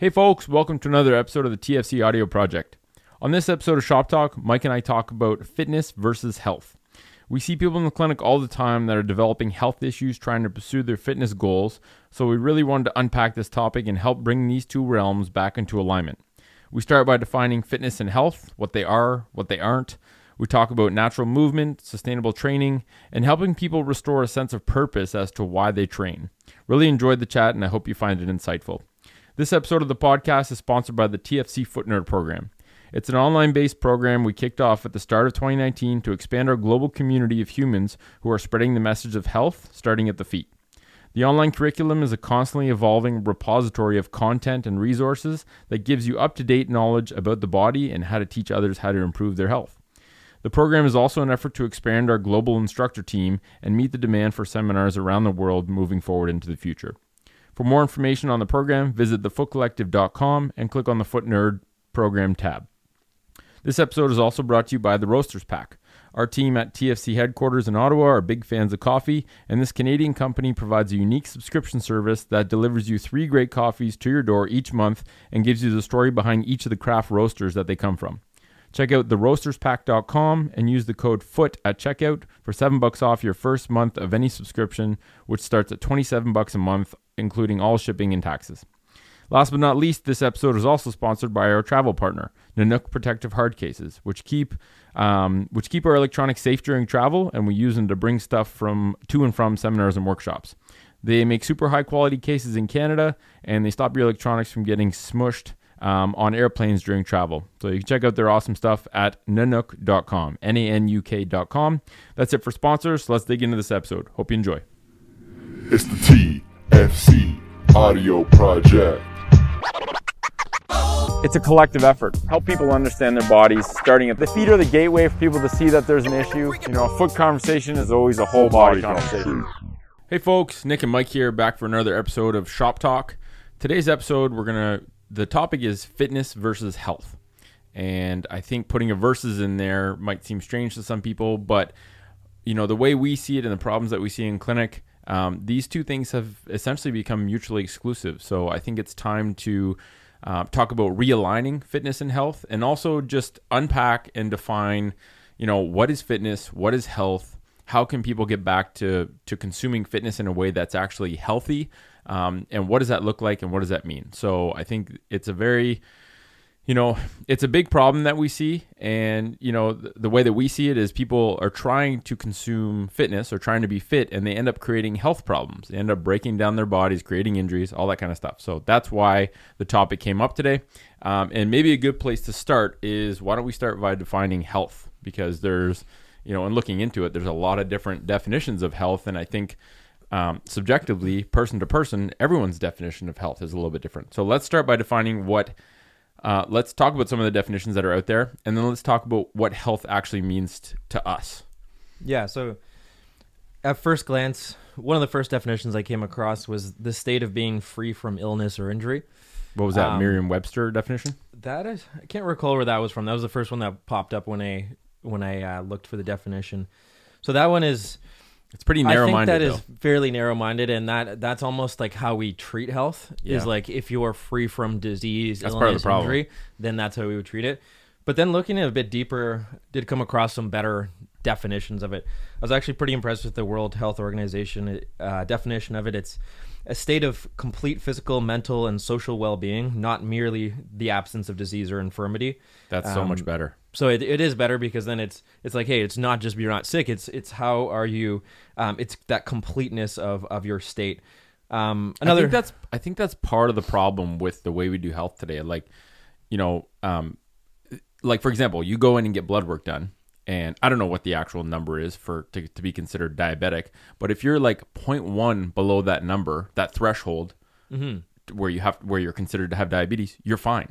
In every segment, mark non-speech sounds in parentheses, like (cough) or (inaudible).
Hey, folks, welcome to another episode of the TFC Audio Project. On this episode of Shop Talk, Mike and I talk about fitness versus health. We see people in the clinic all the time that are developing health issues trying to pursue their fitness goals, so we really wanted to unpack this topic and help bring these two realms back into alignment. We start by defining fitness and health, what they are, what they aren't. We talk about natural movement, sustainable training, and helping people restore a sense of purpose as to why they train. Really enjoyed the chat, and I hope you find it insightful. This episode of the podcast is sponsored by the TFC Foot Nerd program. It's an online based program we kicked off at the start of 2019 to expand our global community of humans who are spreading the message of health starting at the feet. The online curriculum is a constantly evolving repository of content and resources that gives you up to date knowledge about the body and how to teach others how to improve their health. The program is also an effort to expand our global instructor team and meet the demand for seminars around the world moving forward into the future. For more information on the program, visit thefootcollective.com and click on the Foot Nerd program tab. This episode is also brought to you by the Roasters Pack. Our team at TFC headquarters in Ottawa are big fans of coffee, and this Canadian company provides a unique subscription service that delivers you three great coffees to your door each month and gives you the story behind each of the craft roasters that they come from. Check out theroasterspack.com and use the code FOOT at checkout for 7 bucks off your first month of any subscription, which starts at 27 bucks a month, including all shipping and taxes. Last but not least, this episode is also sponsored by our travel partner, Nanuk Protective Hard Cases, which keep um, which keep our electronics safe during travel, and we use them to bring stuff from to and from seminars and workshops. They make super high quality cases in Canada, and they stop your electronics from getting smushed um, on airplanes during travel. So you can check out their awesome stuff at nanuk.com, N A N U K.com. That's it for sponsors. Let's dig into this episode. Hope you enjoy. It's the TFC Audio Project. It's a collective effort. Help people understand their bodies, starting at the feet are the gateway for people to see that there's an issue. You know, a foot conversation is always a whole body conversation. Hey folks, Nick and Mike here, back for another episode of Shop Talk. Today's episode, we're gonna the topic is fitness versus health. And I think putting a versus in there might seem strange to some people, but you know, the way we see it and the problems that we see in clinic, um, these two things have essentially become mutually exclusive. So I think it's time to uh, talk about realigning fitness and health, and also just unpack and define, you know, what is fitness, what is health, how can people get back to to consuming fitness in a way that's actually healthy, um, and what does that look like, and what does that mean? So I think it's a very you know, it's a big problem that we see. And, you know, the, the, way that we see it is people are trying to consume fitness or trying to be fit and they end up creating health problems. They end up breaking down their bodies, creating injuries, all that kind of stuff. So that's why the topic came up today. Um, and maybe a good place to start is why don't we start by defining health? Because there's, you know, and looking into it, there's a lot of different definitions of health. And I think, um, subjectively, person to person, everyone's definition of health is a little bit different. So let's start by defining what uh, let's talk about some of the definitions that are out there, and then let's talk about what health actually means t- to us. Yeah. So, at first glance, one of the first definitions I came across was the state of being free from illness or injury. What was that? Um, Merriam-Webster definition. That is, I can't recall where that was from. That was the first one that popped up when I when I uh, looked for the definition. So that one is it's pretty narrow-minded. I think that though. is fairly narrow-minded, and that that's almost like how we treat health. Yeah. Is like if you are free from disease, that's illness, part of the injury, then that's how we would treat it. But then looking at a bit deeper, did come across some better definitions of it. I was actually pretty impressed with the World Health Organization uh, definition of it. It's a state of complete physical, mental, and social well-being, not merely the absence of disease or infirmity. That's so much um, better. So it, it is better because then it's it's like hey, it's not just you're not sick. It's it's how are you? Um, it's that completeness of of your state. Um, another I think that's I think that's part of the problem with the way we do health today. Like, you know, um, like for example, you go in and get blood work done, and I don't know what the actual number is for to, to be considered diabetic, but if you're like 0.1 below that number, that threshold, mm-hmm. where you have where you're considered to have diabetes, you're fine.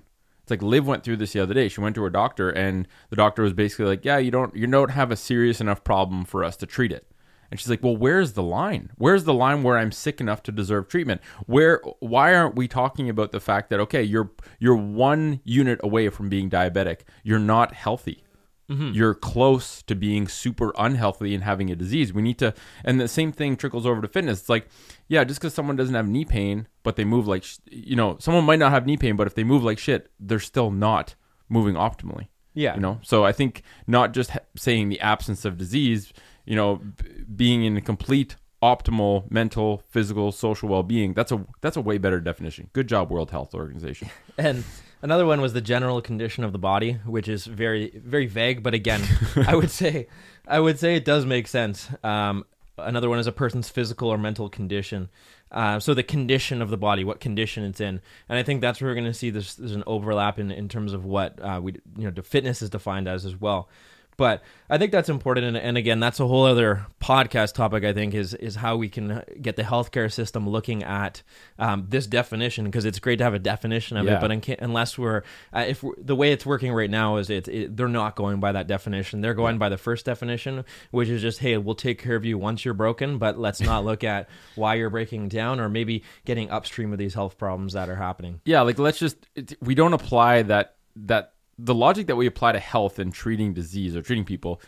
It's like Liv went through this the other day. She went to her doctor, and the doctor was basically like, "Yeah, you don't you don't have a serious enough problem for us to treat it." And she's like, "Well, where's the line? Where's the line where I'm sick enough to deserve treatment? Where why aren't we talking about the fact that okay, you're you're one unit away from being diabetic. You're not healthy. Mm-hmm. you're close to being super unhealthy and having a disease. We need to, and the same thing trickles over to fitness. It's like, yeah, just because someone doesn't have knee pain, but they move like, you know, someone might not have knee pain, but if they move like shit, they're still not moving optimally. Yeah. You know, so I think not just saying the absence of disease, you know, b- being in a complete optimal mental, physical, social well-being. That's a that's a way better definition. Good job, World Health Organization. (laughs) and another one was the general condition of the body, which is very very vague. But again, I would (laughs) say I would say it does make sense. Um, another one is a person's physical or mental condition. Uh, so the condition of the body, what condition it's in, and I think that's where we're going to see this. There's an overlap in, in terms of what uh, we you know the fitness is defined as as well. But I think that's important, and, and, again, that's a whole other podcast topic. I think is is how we can get the healthcare system looking at um, this definition because it's great to have a definition of yeah. it, but in, unless we're uh, if we're, the way it's working right now is it, it, they're not going by that definition. They're going yeah. by the first definition, which is just hey, we'll take care of you once you're broken, but let's not look at (laughs) why you're breaking down or maybe getting upstream of these health problems that are happening. Yeah, like let's just we don't apply that that the logic that we apply to health and treating disease or treating people,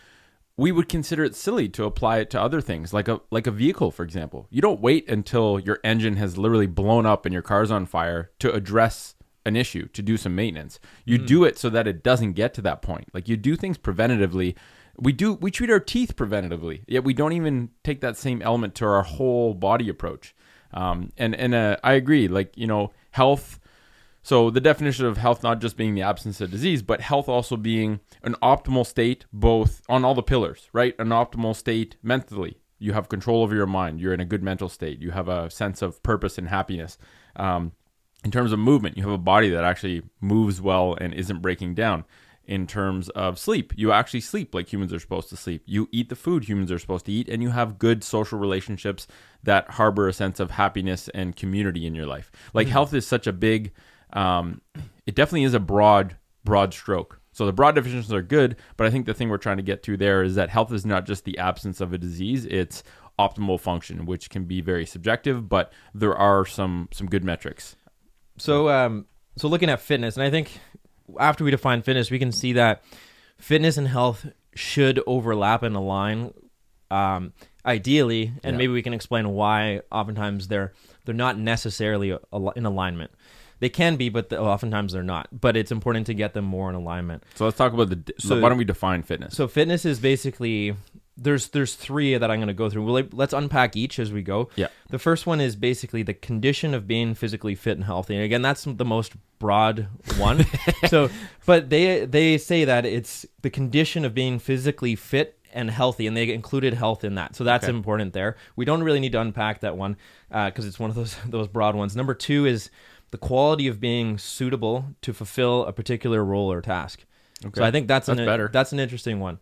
we would consider it silly to apply it to other things, like a like a vehicle, for example. You don't wait until your engine has literally blown up and your car's on fire to address an issue, to do some maintenance. You mm. do it so that it doesn't get to that point. Like you do things preventatively. We do we treat our teeth preventatively, yet we don't even take that same element to our whole body approach. Um, and and uh, I agree. Like you know, health so the definition of health not just being the absence of disease, but health also being an optimal state, both on all the pillars, right? An optimal state mentally. You have control over your mind. You're in a good mental state. You have a sense of purpose and happiness. Um, in terms of movement, you have a body that actually moves well and isn't breaking down. In terms of sleep, you actually sleep like humans are supposed to sleep. You eat the food humans are supposed to eat, and you have good social relationships that harbor a sense of happiness and community in your life. Like mm-hmm. health is such a big um, it definitely is a broad broad stroke. So the broad definitions are good, but I think the thing we're trying to get to there is that health is not just the absence of a disease; it's optimal function, which can be very subjective, but there are some some good metrics. So, um, so looking at fitness, and I think after we define fitness, we can see that fitness and health should overlap and align, um, ideally, and yeah. maybe we can explain why oftentimes they're they're not necessarily in alignment. They can be, but the, oftentimes they're not. But it's important to get them more in alignment. So let's talk about the. So, why don't we define fitness? So fitness is basically there's there's three that I'm going to go through. We'll, let's unpack each as we go. Yeah. The first one is basically the condition of being physically fit and healthy. And again, that's the most broad one. (laughs) so, but they they say that it's the condition of being physically fit and healthy, and they included health in that. So that's okay. important there. We don't really need to unpack that one because uh, it's one of those (laughs) those broad ones. Number two is the quality of being suitable to fulfill a particular role or task. Okay. So I think that's, that's an, better. That's an interesting one.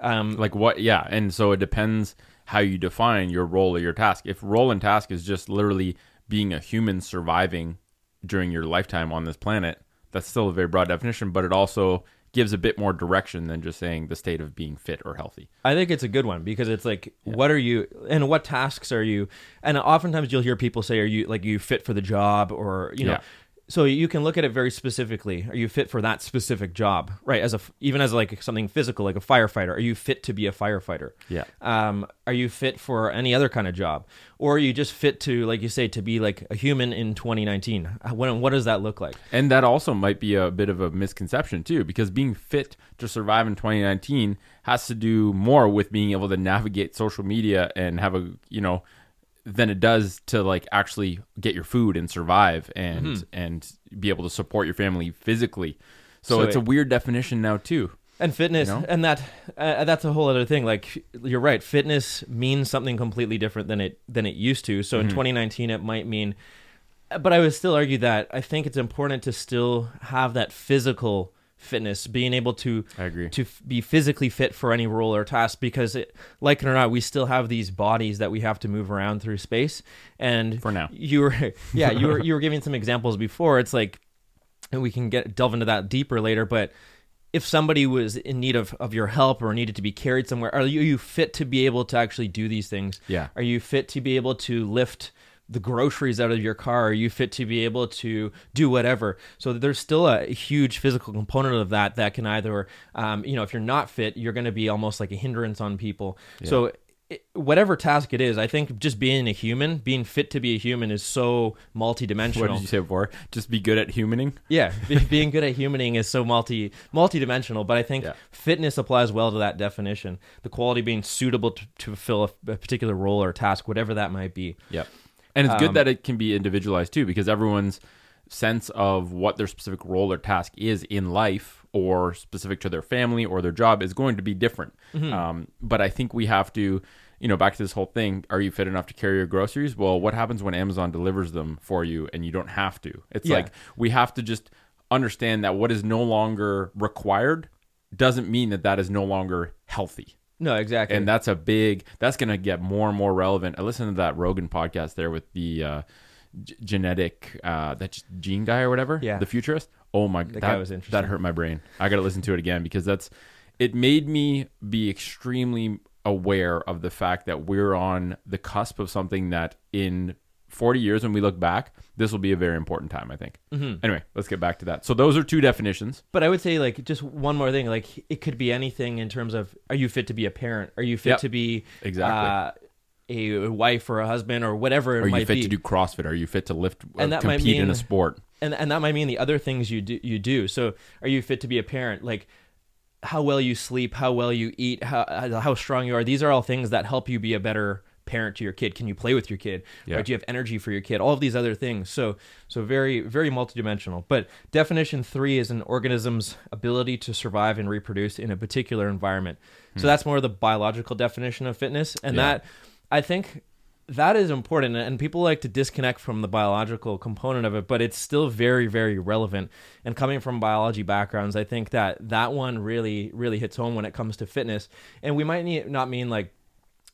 Um, like what? Yeah, and so it depends how you define your role or your task. If role and task is just literally being a human surviving during your lifetime on this planet, that's still a very broad definition. But it also gives a bit more direction than just saying the state of being fit or healthy. I think it's a good one because it's like, yeah. what are you and what tasks are you? And oftentimes you'll hear people say, "Are you like you fit for the job?" or you know, yeah so you can look at it very specifically. Are you fit for that specific job? Right as a even as like something physical like a firefighter. Are you fit to be a firefighter? Yeah. Um, are you fit for any other kind of job? Or are you just fit to like you say to be like a human in 2019 what, what does that look like? And that also might be a bit of a misconception too because being fit to survive in 2019 has to do more with being able to navigate social media and have a you know than it does to like actually get your food and survive and mm-hmm. and be able to support your family physically. So, so it's it, a weird definition now too. And fitness, you know? and that uh, that's a whole other thing. Like you're right, fitness means something completely different than it than it used to. So mm-hmm. in 2019, it might mean, but I would still argue that I think it's important to still have that physical fitness, being able to I agree. to f- be physically fit for any role or task because it, like it or not, we still have these bodies that we have to move around through space. And for now, (laughs) you were yeah you were (laughs) you were giving some examples before. It's like, and we can get delve into that deeper later, but. If somebody was in need of, of your help or needed to be carried somewhere, are you, are you fit to be able to actually do these things? Yeah. Are you fit to be able to lift the groceries out of your car? Are you fit to be able to do whatever? So there's still a huge physical component of that that can either, um, you know, if you're not fit, you're going to be almost like a hindrance on people. Yeah. So whatever task it is, I think just being a human, being fit to be a human, is so multidimensional. What did you say before? Just be good at humaning. Yeah, (laughs) being good at humaning is so multi multidimensional. But I think yeah. fitness applies well to that definition. The quality being suitable to, to fulfill a, a, particular role or task, whatever that might be. Yep. And it's um, good that it can be individualized too, because everyone's sense of what their specific role or task is in life or specific to their family or their job is going to be different. Mm-hmm. Um, but I think we have to, you know, back to this whole thing are you fit enough to carry your groceries? Well, what happens when Amazon delivers them for you and you don't have to? It's yeah. like we have to just understand that what is no longer required doesn't mean that that is no longer healthy. No, exactly. And that's a big, that's going to get more and more relevant. I listened to that Rogan podcast there with the, uh, g- genetic uh that gene guy or whatever yeah the futurist oh my god that, was interesting. that hurt my brain i gotta listen to it again because that's it made me be extremely aware of the fact that we're on the cusp of something that in 40 years when we look back this will be a very important time i think mm-hmm. anyway let's get back to that so those are two definitions but i would say like just one more thing like it could be anything in terms of are you fit to be a parent are you fit yep. to be exactly uh, a wife or a husband or whatever it Are you fit be. to do CrossFit? Are you fit to lift uh, and that compete might mean, in a sport? And and that might mean the other things you do you do. So are you fit to be a parent? Like how well you sleep, how well you eat, how how strong you are. These are all things that help you be a better parent to your kid. Can you play with your kid? Yeah. Right? Do you have energy for your kid? All of these other things. So so very very multidimensional. But definition 3 is an organism's ability to survive and reproduce in a particular environment. Hmm. So that's more the biological definition of fitness and yeah. that I think that is important and people like to disconnect from the biological component of it but it's still very very relevant and coming from biology backgrounds i think that that one really really hits home when it comes to fitness and we might need, not mean like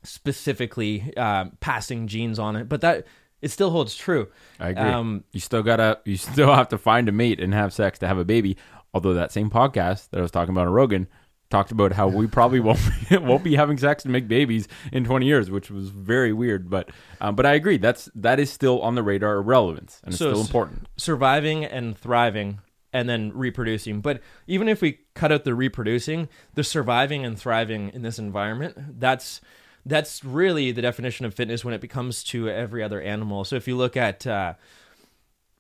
specifically uh, passing genes on it but that it still holds true i agree um, you still gotta you still have to find a mate and have sex to have a baby although that same podcast that i was talking about on rogan talked about how we probably won't (laughs) be, won't be having sex and make babies in 20 years, which was very weird. But um, but I agree that's that is still on the radar of relevance and so it's still important. Surviving and thriving and then reproducing. But even if we cut out the reproducing, the surviving and thriving in this environment, that's that's really the definition of fitness when it becomes to every other animal. So if you look at uh,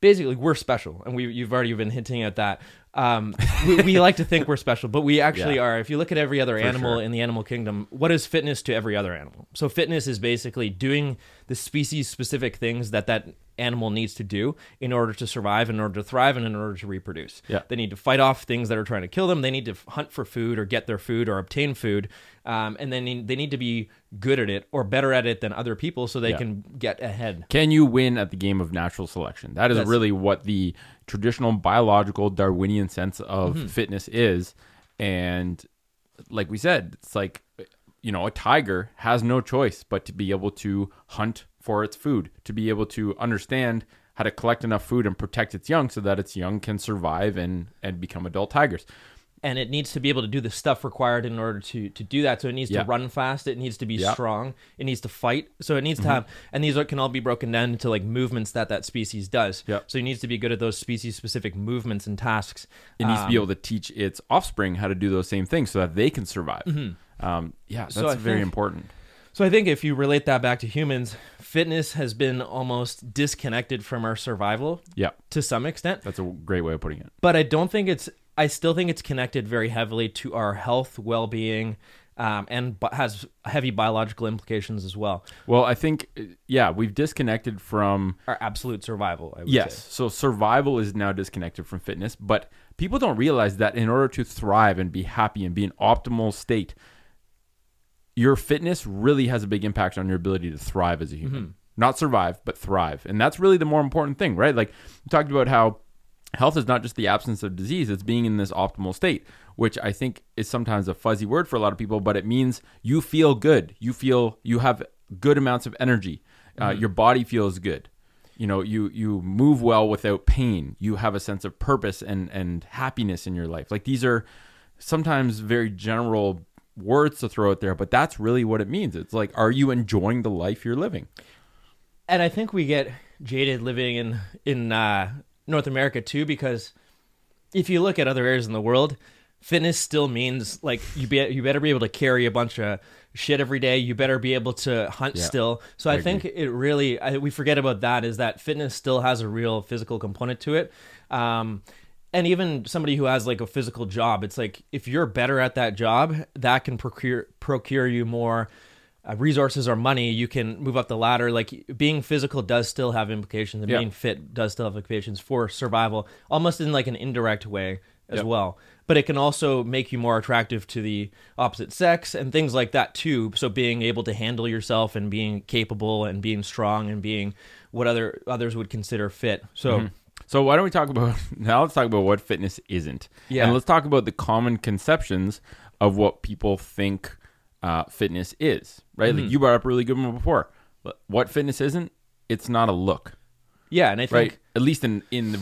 basically we're special, and we you've already been hinting at that. Um, we, we, (laughs) like to think we're special, but we actually yeah. are. If you look at every other For animal sure. in the animal kingdom, what is fitness to every other animal? So fitness is basically doing the species specific things that that animal needs to do in order to survive, in order to thrive, and in order to reproduce. Yeah. They need to fight off things that are trying to kill them. They need to hunt for food or get their food or obtain food. Um, and then they need to be good at it or better at it than other people so they yeah. can get ahead. Can you win at the game of natural selection? That is That's, really what the traditional biological Darwinian sense of mm-hmm. fitness is. And like we said, it's like, you know, a tiger has no choice but to be able to hunt for its food, to be able to understand how to collect enough food and protect its young so that its young can survive and, and become adult tigers and it needs to be able to do the stuff required in order to to do that. So it needs to run fast. It needs to be strong. It needs to fight. So it needs mm-hmm. to have, and these can all be broken down into like movements that that species does. Yep. So it needs to be good at those species specific movements and tasks. It needs um, to be um, able to teach its offspring how to do those same things so that they can survive. Mm-hmm. Um, yeah, that's so very think, important. So I think if you relate that back to humans, fitness has been almost disconnected from our survival. Yeah. To some extent. That's a great way of putting it. But I don't think it's I still think it's connected very heavily to our health, well being, um, and has heavy biological implications as well. Well, I think, yeah, we've disconnected from our absolute survival. yes. Say. So survival is now disconnected from fitness, but people don't realize that in order to thrive and be happy and be in optimal state, your fitness really has a big impact on your ability to thrive as a human. Mm-hmm. Not survive, but thrive. And that's really the more important thing, right? Like we talked about how health is not just the absence of disease, it's being in this optimal state, which I think is sometimes a fuzzy word for a lot of people, but it means you feel good. You feel you have good amounts of energy. Uh, mm-hmm. Your body feels good. You know, you you move well without pain. You have a sense of purpose and and happiness in your life. Like these are sometimes very general words to throw out there, but that's really what it means. It's like, are you enjoying the life you're living? and I think we get jaded living in in uh, North America too because if you look at other areas in the world, fitness still means like you be you better be able to carry a bunch of shit every day. You better be able to hunt yeah, still. So I, I think it really I, we forget about that is that fitness still has a real physical component to it. Um, and even somebody who has like a physical job, it's like if you're better at that job, that can procure procure you more uh, resources or money. You can move up the ladder. Like being physical does still have implications, and being fit does still have implications for survival, almost in like an indirect way as yep. well. But it can also make you more attractive to the opposite sex and things like that too. So being able to handle yourself and being capable and being strong and being what other others would consider fit. So. Mm-hmm so why don't we talk about (laughs) now? Let's talk about what fitness isn't. Yeah, and let's talk about the common conceptions of what people think uh, fitness is. Right, mm-hmm. like you brought up a really good one before. But what fitness isn't? It's not a look. Yeah, and I think right? at least in in the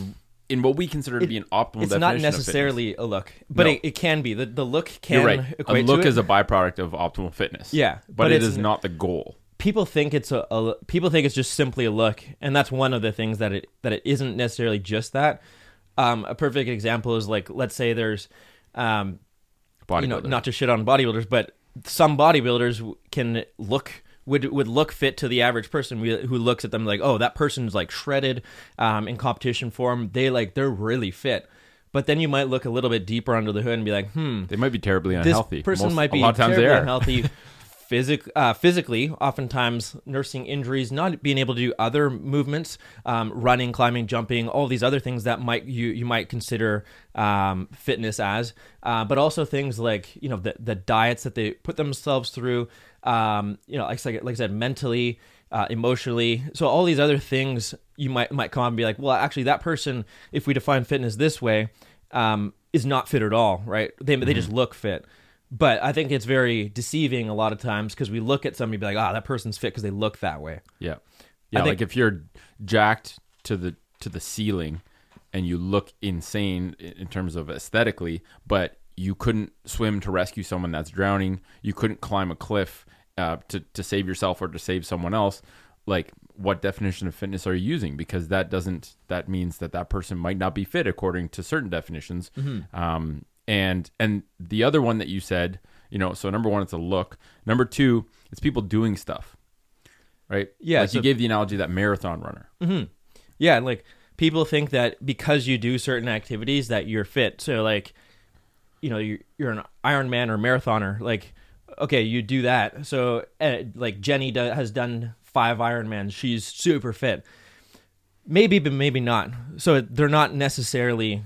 in what we consider to be an optimal. It's not necessarily a look, but no. it, it, can be. the The look can You're right. equate a look to is a byproduct of optimal fitness. Yeah, but, but it is not the goal people think it's a, a, people think it's just simply a look, and that's one of the things that it that it isn't necessarily just that. Um, a perfect example is like let's say there's, um, you know, not to shit on bodybuilders, but some bodybuilders can look would would look fit to the average person who looks at them like, oh, that person's like shredded um, in competition form. They like they're really fit. But then you might look a little bit deeper under the hood and be like, hmm, they might be terribly unhealthy. This person Most, might be terribly unhealthy. (laughs) physic, uh, physically, oftentimes nursing injuries, not being able to do other movements, um, running, climbing, jumping, all these other things that might you you might consider um, fitness as, uh, but also things like you know the the diets that they put themselves through, um, you know, like like I said, mentally. Uh, emotionally, so all these other things you might might come up and be like, well, actually, that person, if we define fitness this way, um, is not fit at all, right? They mm-hmm. they just look fit but I think it's very deceiving a lot of times because we look at somebody and be like, "Ah, oh, that person's fit because they look that way." Yeah, yeah. Think, like if you're jacked to the to the ceiling and you look insane in terms of aesthetically, but you couldn't swim to rescue someone that's drowning, you couldn't climb a cliff uh, to to save yourself or to save someone else. Like, what definition of fitness are you using? Because that doesn't that means that that person might not be fit according to certain definitions. Mm-hmm. Um, and and the other one that you said you know so number one it's a look. Number two it's people doing stuff right? Yeah like so, you gave the analogy that marathon runner. Mm-hmm. yeah like people think that because you do certain activities that you're fit. So like you know you're, you're an ironman or marathoner like okay you do that. So uh, like jenny do, has done five ironmans. She's super fit. Maybe but maybe not. So they're not necessarily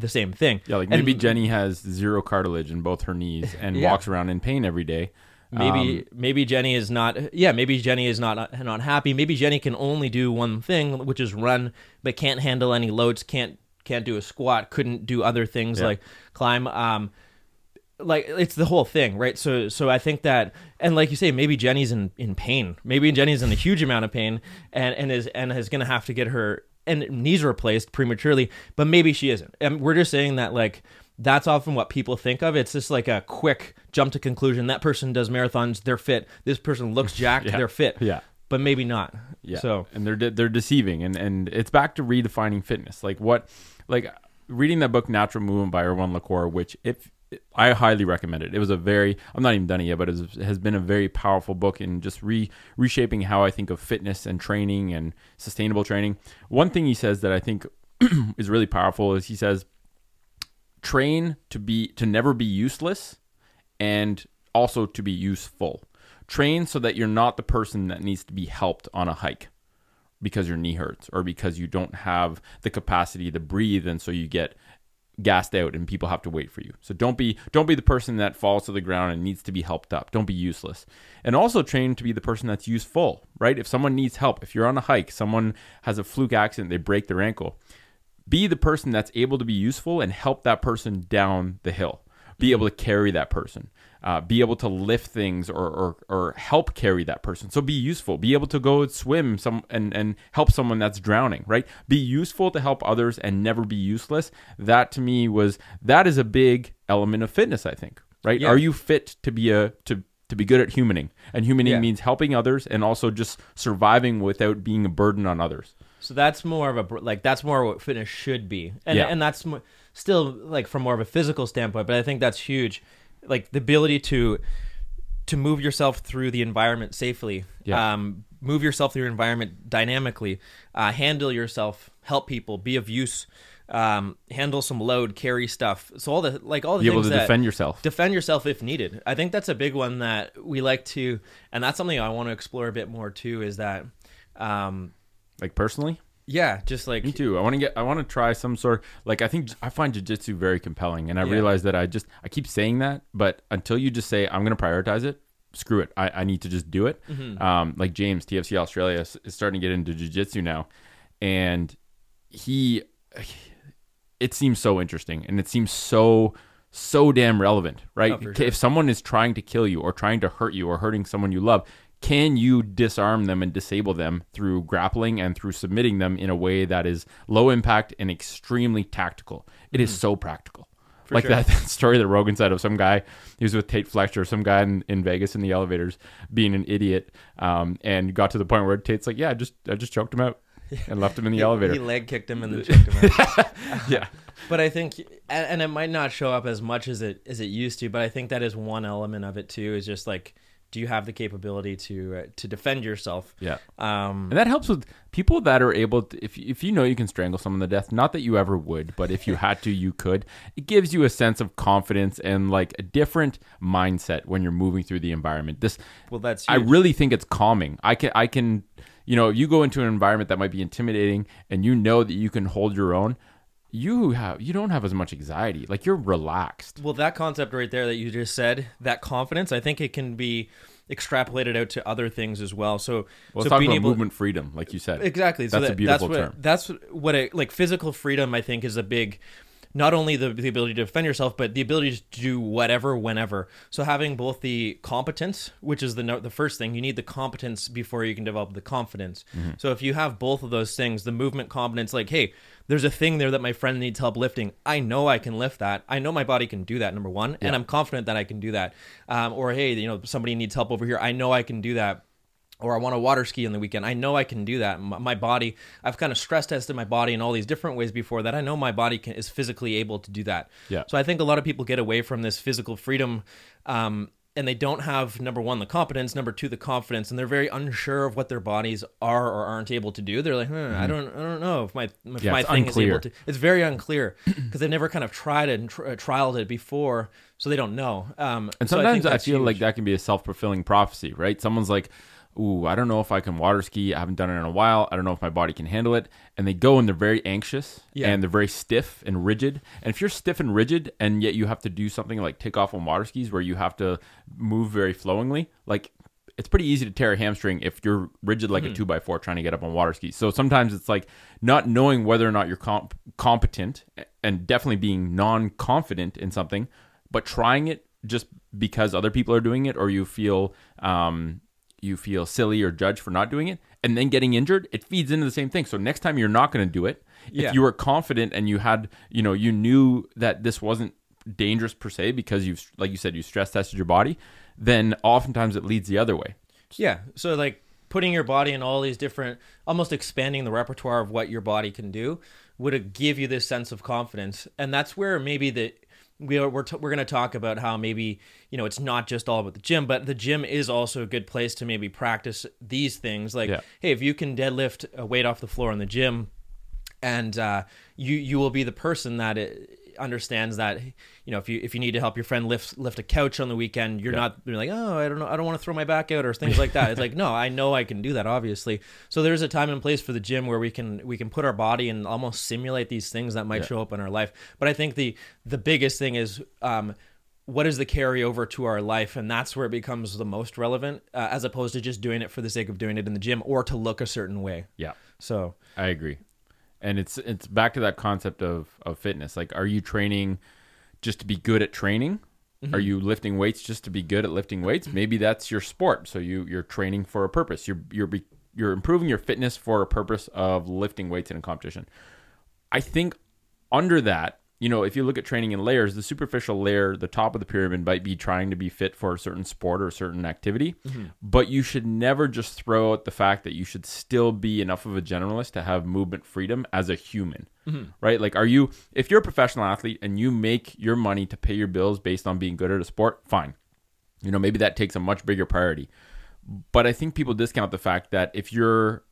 the same thing. Yeah, like maybe and, Jenny has zero cartilage in both her knees and yeah. walks around in pain every day. Maybe um, maybe Jenny is not yeah, maybe Jenny is not not happy. Maybe Jenny can only do one thing, which is run, but can't handle any loads, can't can't do a squat, couldn't do other things yeah. like climb um like it's the whole thing, right? So so I think that and like you say, maybe Jenny's in, in pain. Maybe Jenny's in a huge amount of pain and, and is and is gonna have to get her and knees replaced prematurely, but maybe she isn't. And we're just saying that like that's often what people think of. It's just like a quick jump to conclusion. That person does marathons, they're fit. This person looks (laughs) jacked, yeah. they're fit. Yeah. But maybe not. Yeah. So and they're de- they're deceiving and and it's back to redefining fitness. Like what like reading that book Natural Movement by Erwan Le Corre, which if I highly recommend it. It was a very I'm not even done it yet, but it has been a very powerful book in just re, reshaping how I think of fitness and training and sustainable training. One thing he says that I think (clears throat) is really powerful is he says train to be to never be useless and also to be useful. Train so that you're not the person that needs to be helped on a hike because your knee hurts or because you don't have the capacity to breathe and so you get gassed out and people have to wait for you. So don't be don't be the person that falls to the ground and needs to be helped up. Don't be useless. And also train to be the person that's useful, right? If someone needs help, if you're on a hike, someone has a fluke accident, they break their ankle, be the person that's able to be useful and help that person down the hill. Be able to carry that person uh, be able to lift things or, or, or help carry that person. So be useful. Be able to go swim some and, and help someone that's drowning, right? Be useful to help others and never be useless. That to me was that is a big element of fitness, I think. Right? Yeah. Are you fit to be a to to be good at humaning. And humaning yeah. means helping others and also just surviving without being a burden on others. So that's more of a like that's more what fitness should be, and yeah. and that's more, still like from more of a physical standpoint. But I think that's huge, like the ability to to move yourself through the environment safely. Yeah. Um, move yourself through your environment dynamically. Uh, handle yourself. Help people. Be of use um, handle some load, carry stuff. So all the like all the be able to defend yourself, defend yourself if needed. I think that's a big one that we like to, and that's something I want to explore a bit more too. Is that, um, like personally, yeah, just like me too. I want to get, I want to try some sort. Like I think I find jujitsu very compelling, and I yeah. realize that I just I keep saying that, but until you just say I'm going to prioritize it, screw it. I, I need to just do it. Mm-hmm. Um, like James TFC Australia is, is starting to get into jujitsu now, and he it seems so interesting and it seems so so damn relevant, right? Oh, sure. If someone is trying to kill you or trying to hurt you or hurting someone you love, can you disarm them and disable them through grappling and through submitting them in a way that is low impact and extremely tactical? It is so practical. For like sure. that, (laughs) that, story that Rogan said of some guy, he was with Tait Fletcher, some guy in, in Vegas in the elevators being an idiot, um, and got to the point where Tait's like, "Yeah, I just I just choked him out." and left him in the (laughs) he, elevator. He leg kicked him and then (laughs) choked him out. yeah. But I think, and it might not show up as much as it as it used to. But I think that is one element of it too. Is just like, do you have the capability to uh, to defend yourself? Yeah. Um, and that helps with people that are able. To, if if you know you can strangle someone to death, not that you ever would, but if you (laughs) had to, you could. It gives you a sense of confidence and like a different mindset when you're moving through the environment. This. Well, that's. Huge. I really think it's calming. I can I can you know, you go into an environment that might be intimidating and you know that you can hold your own, you have you don't have as much anxiety. Like you're relaxed. Well, that concept right there that you just said, that confidence, I think it can be extrapolated out to other things as well. So, well, so talk about able, movement freedom, like you said. Exactly. That's so that, a beautiful that's what, term. That's what it like physical freedom. I think is a big not only the, the ability to defend yourself, but the ability to do whatever, whenever. So having both the competence, which is the no, the first thing, you need the competence before you can develop the confidence. Mm-hmm. So if you have both of those things, the movement competence, like, hey, there's a thing there that my friend needs help lifting. I know I can lift that. I know my body can do that. Number one, yeah. and I'm confident that I can do that. Um, or hey, you know, somebody needs help over here. I know I can do that or I want to water ski on the weekend. I know I can do that. My body, I've kind of stress tested my body in all these different ways before that. I know my body can, is physically able to do that. Yeah. So I think a lot of people get away from this physical freedom, um, and they don't have number one the competence, number two the confidence, and they're very unsure of what their bodies are or aren't able to do. They're like, hmm, mm-hmm. I don't, I don't know if my if yeah, my thing unclear. is able to. It's very unclear because they've never kind of tried it and tr- uh, trialed it before, so they don't know. Um, and sometimes so I, I, feel huge. like that can be a self fulfilling prophecy, right? Someone's like ooh, I don't know if I can water ski. I haven't done it in a while. I don't know if my body can handle it. And they go and they're very anxious yeah. and they're very stiff and rigid. And if you're stiff and rigid and yet you have to do something like take off on water skis where you have to move very flowingly, like it's pretty easy to tear a hamstring if you're rigid like mm-hmm. a two by four trying to get up on water skis. So sometimes it's like not knowing whether or not you're comp- competent and definitely being non confident in something, but trying it just because other people are doing it or you feel um, you feel silly or judged for not doing it and then getting injured it feeds into the same thing. So next time you're not going to do it yeah. if you were confident and you had you know you knew that this wasn't dangerous per se because you've like you said you stress tested your body then oftentimes it leads the other way. Yeah. So like putting your body in all these different almost expanding the repertoire of what your body can do would give you this sense of confidence. And that's where maybe the we are, we're, t- we're going to talk about how maybe you know it's not just all about the gym but the gym is also a good place to maybe practice these things like yeah. hey if you can deadlift a weight off the floor in the gym and uh, you you will be the person that it, understands that you know if you if you need to help your friend lift lift a couch on the weekend, you're yeah. not you're like oh I don't know I don't want to throw my back out or things like that. it's like no I know I can do that obviously. So there's a time and place for the gym where we can we can put our body and almost simulate these things that might yeah. show up in our life. But I think the the biggest thing is. Um, what is the carryover to our life and that's where it becomes the most relevant uh, as opposed to just doing it for the sake of doing it in the gym or to look a certain way yeah so i agree and it's it's back to that concept of of fitness. Like are you training just to be good at training? Mm-hmm. are you lifting weights just to be good at lifting weights? Maybe that's your sport. So you you're training for a purpose. You're you're you're improving your fitness for a purpose of lifting weights in a competition. I think under that you know, if you look at training in layers, the superficial layer, the top of the pyramid might be trying to be fit for a certain sport or a certain activity, mm-hmm. but you should never just throw out the fact that you should still be enough of a generalist to have movement freedom as a human. Mm-hmm. Right? Like are you if you're a professional athlete and you make your money to pay your bills based on being good at a sport, fine. You know, maybe that takes a much bigger priority. But I think people discount the fact that if you're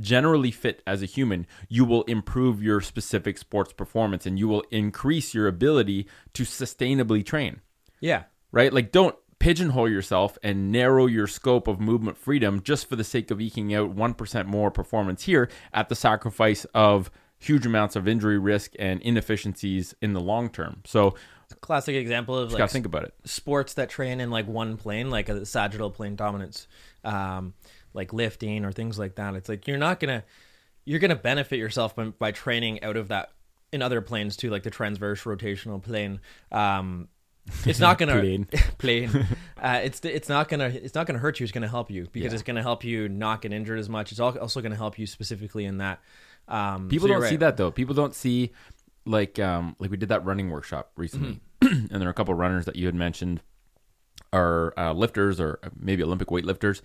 generally fit as a human, you will improve your specific sports performance and you will increase your ability to sustainably train. Yeah. Right? Like, don't pigeonhole yourself and narrow your scope of movement freedom just for the sake of eking out 1% more performance here at the sacrifice of huge amounts of injury risk and inefficiencies in the long term. So, classic example of like think about it. Sports that train in like one plane, like a sagittal plane dominance. Um, like lifting or things like that. It's like you're not gonna you're gonna benefit yourself by, by training out of that in other planes too, like the transverse rotational plane. Um, it's not (laughs) gonna plane. (laughs) plane. Uh, it's it's not gonna it's not gonna hurt you. It's gonna help you because yeah. it's gonna help you not get injured as much. It's also gonna help you specifically in that. Um, People so don't right. see that though. People don't see like um, like we did that running workshop recently, mm-hmm. (clears throat) and there are a couple runners that you had mentioned are uh, lifters or maybe Olympic weightlifters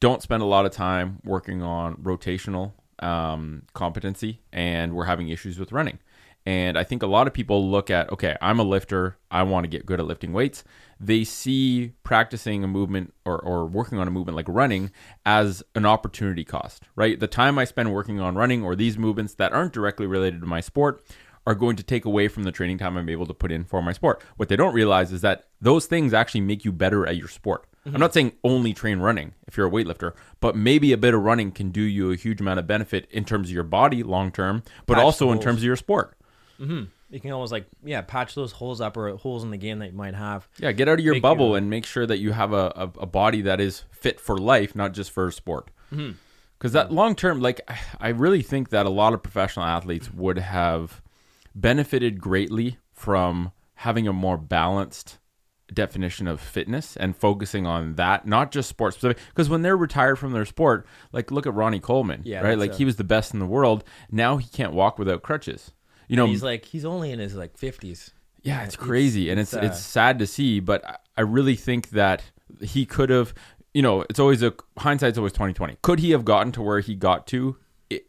don't spend a lot of time working on rotational um, competency, and we're having issues with running. And I think a lot of people look at, okay, I'm a lifter. I want to get good at lifting weights. They see practicing a movement or, or working on a movement like running as an opportunity cost, right? The time I spend working on running or these movements that aren't directly related to my sport are going to take away from the training time I'm able to put in for my sport. What they don't realize is that those things actually make you better at your sport. Mm-hmm. I'm not saying only train running if you're a weightlifter, but maybe a bit of running can do you a huge amount of benefit in terms of your body long term, but patch also in terms of your sport. Mm-hmm. You can almost like yeah patch those holes up or holes in the game that you might have. Yeah, get out of your bubble and make sure that you have a, a, a, body that is fit for life, not just for sport. Because mm-hmm. that long term, like I really think that a lot of professional athletes would have benefited greatly from having a more balanced definition of fitness and focusing on that, not just sports specific. Because when they're retired from their sport, like look at Ronnie Coleman, yeah, right? Like a... he was the best in the world. Now he can't walk without crutches. You know, he's like he's only in his like fifties. Yeah, it's crazy, it's, and it's it's, uh... it's sad to see. But I really think that he could have. You know, it's always a hindsight's always twenty twenty. Could he have gotten to where he got to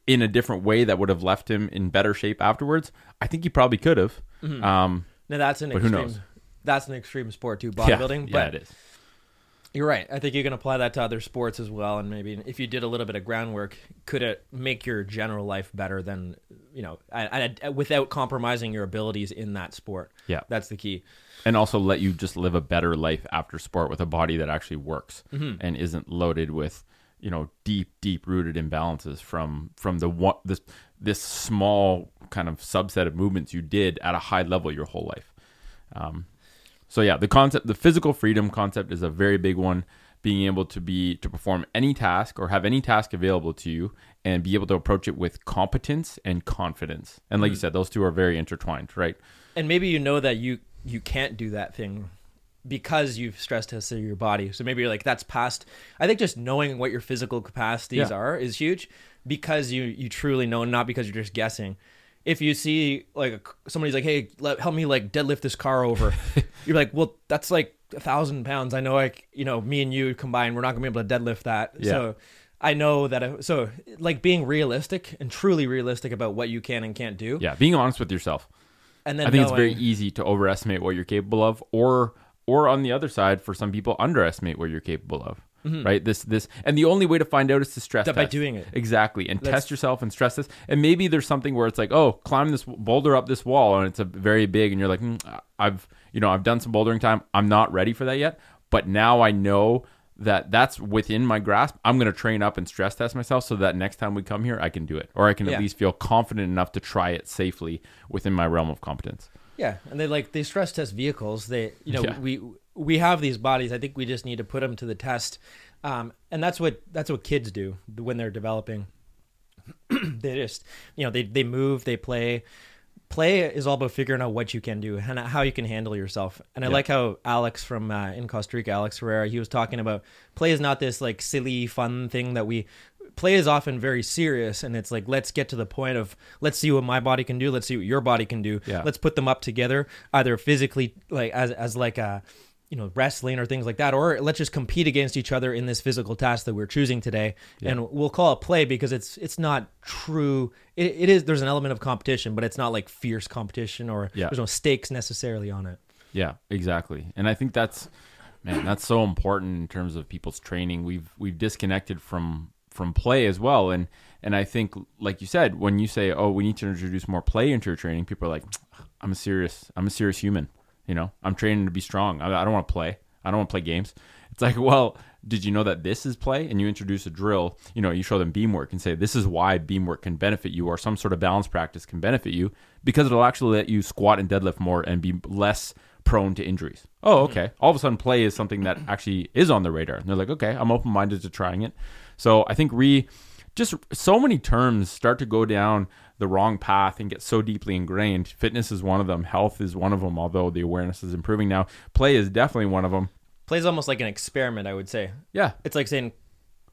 in a different way that would have left him in better shape afterwards? I think he probably could have. Mm-hmm. Um, now that's an extreme that's an extreme sport too, bodybuilding. Yeah, yeah, it is. You're right. I think you can apply that to other sports as well, and maybe if you did a little bit of groundwork, could it make your general life better than you know, I, I, without compromising your abilities in that sport? Yeah, that's the key. And also let you just live a better life after sport with a body that actually works mm-hmm. and isn't loaded with you know deep, deep rooted imbalances from from the one this this small kind of subset of movements you did at a high level your whole life. Um, so yeah, the concept, the physical freedom concept is a very big one. Being able to be to perform any task or have any task available to you and be able to approach it with competence and confidence. And like mm-hmm. you said, those two are very intertwined, right? And maybe you know that you you can't do that thing because you've stress tested your body. So maybe you're like, that's past. I think just knowing what your physical capacities yeah. are is huge because you you truly know, not because you're just guessing if you see like somebody's like, "Hey, let, help me like deadlift this car over," (laughs) you're like, "Well, that's like a thousand pounds. I know, like you know, me and you combined, we're not gonna be able to deadlift that." Yeah. So I know that. I, so like being realistic and truly realistic about what you can and can't do. Yeah, being honest with yourself. And then I think knowing, it's very easy to overestimate what you're capable of, or or on the other side, for some people, underestimate what you're capable of. Mm-hmm. Right. This this and the only way to find out is to stress that by doing it exactly and That's... test yourself and stress this. And maybe there's something where it's like, oh, climb this boulder up this wall, and it's a very big, and you're like, mm, I've you know I've done some bouldering time. I'm not ready for that yet, but now I know that that's within my grasp. I'm going to train up and stress test myself so that next time we come here, I can do it, or I can yeah. at least feel confident enough to try it safely within my realm of competence. Yeah, and they like they stress test vehicles. They you know yeah. we we have these bodies. I think we just need to put them to the test, um, and that's what that's what kids do when they're developing. (clears throat) they just you know they they move, they play. Play is all about figuring out what you can do and how you can handle yourself. And I yeah. like how Alex from uh, in Costa Rica, Alex Herrera, he was talking about play is not this like silly fun thing that we play is often very serious and it's like let's get to the point of let's see what my body can do let's see what your body can do yeah. let's put them up together either physically like as, as like a you know wrestling or things like that or let's just compete against each other in this physical task that we're choosing today yeah. and we'll call it play because it's it's not true it, it is there's an element of competition but it's not like fierce competition or yeah. there's no stakes necessarily on it yeah exactly and i think that's man that's so important in terms of people's training we've we've disconnected from from play as well. And and I think, like you said, when you say, "Oh, we need to introduce more play into your training," people are like, "I'm a serious, I'm a serious human. You know, I'm training to be strong. I, I don't want to play. I don't want to play games." It's like, well, did you know that this is play? And you introduce a drill. You know, you show them beam work and say, "This is why beam work can benefit you, or some sort of balance practice can benefit you, because it'll actually let you squat and deadlift more and be less." prone to injuries. Oh, hmm. okay. All of a sudden, play is something that (clears throat) actually is on the radar. And they're like, okay, I'm open minded to trying it. So I think re just so many terms start to go down the wrong path and get so deeply ingrained. Fitness is one of them. Health is one of them. Although the awareness is improving now, play is definitely one of them. Play is almost like an experiment, I would say. Yeah, it's like saying,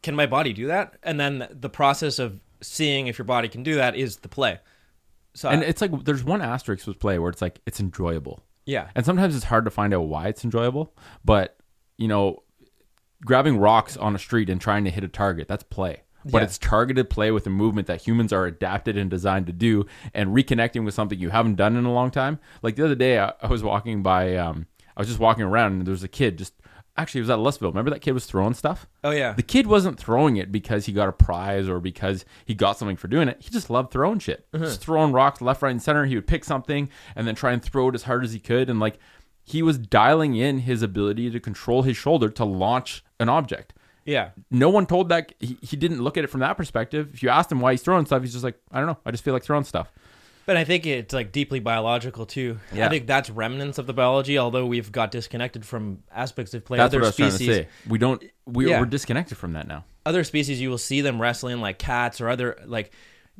"Can my body do that?" And then the process of seeing if your body can do that is the play. So and I, it's like there's one asterisk with play where it's like it's enjoyable. Yeah, and sometimes it's hard to find out why it's enjoyable, but you know grabbing rocks on a street and trying to hit a target. That's play. But yeah. it's targeted play with a movement that humans are adapted and designed to do, and reconnecting with something you haven't done in a long time. Like the other day, I, I was walking by, um, I was just walking around, and there was a kid just actually it was at Louisville. Remember that kid was throwing stuff? Oh yeah. The kid wasn't throwing it because he got a prize or because he got something for doing it. He just loved throwing shit. Uh-huh. Just throwing rocks left, right, and center. He would pick something and then try and throw it as hard as he could. And like he was dialing in his ability to control his shoulder to launch an object. Yeah. No one told that he, he didn't look at it from that perspective. If you asked him why he's throwing stuff, he's just like, I don't know. I just feel like throwing stuff. But I think it's like deeply biological too. Yeah. I think that's remnants of the biology, although we've got disconnected from aspects of play. That's Other what I was species, trying to say. We don't we, yeah. we're disconnected from that now. Other species you will see them wrestling like cats or other like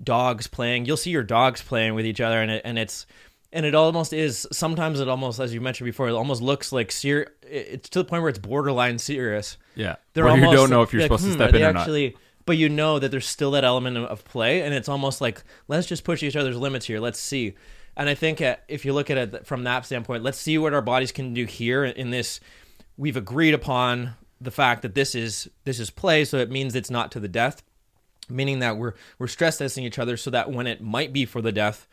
dogs playing. You'll see your dogs playing with each other and it, and it's and it almost is sometimes it almost as you mentioned before it almost looks like ser- it's to the point where it's borderline serious. Yeah. They're where almost, you don't know if you're like, supposed hmm, to step in or actually, not but you know that there's still that element of play and it's almost like let's just push each other's limits here let's see. And i think uh, if you look at it from that standpoint let's see what our bodies can do here in this we've agreed upon the fact that this is this is play so it means it's not to the death meaning that we're we're stress testing each other so that when it might be for the death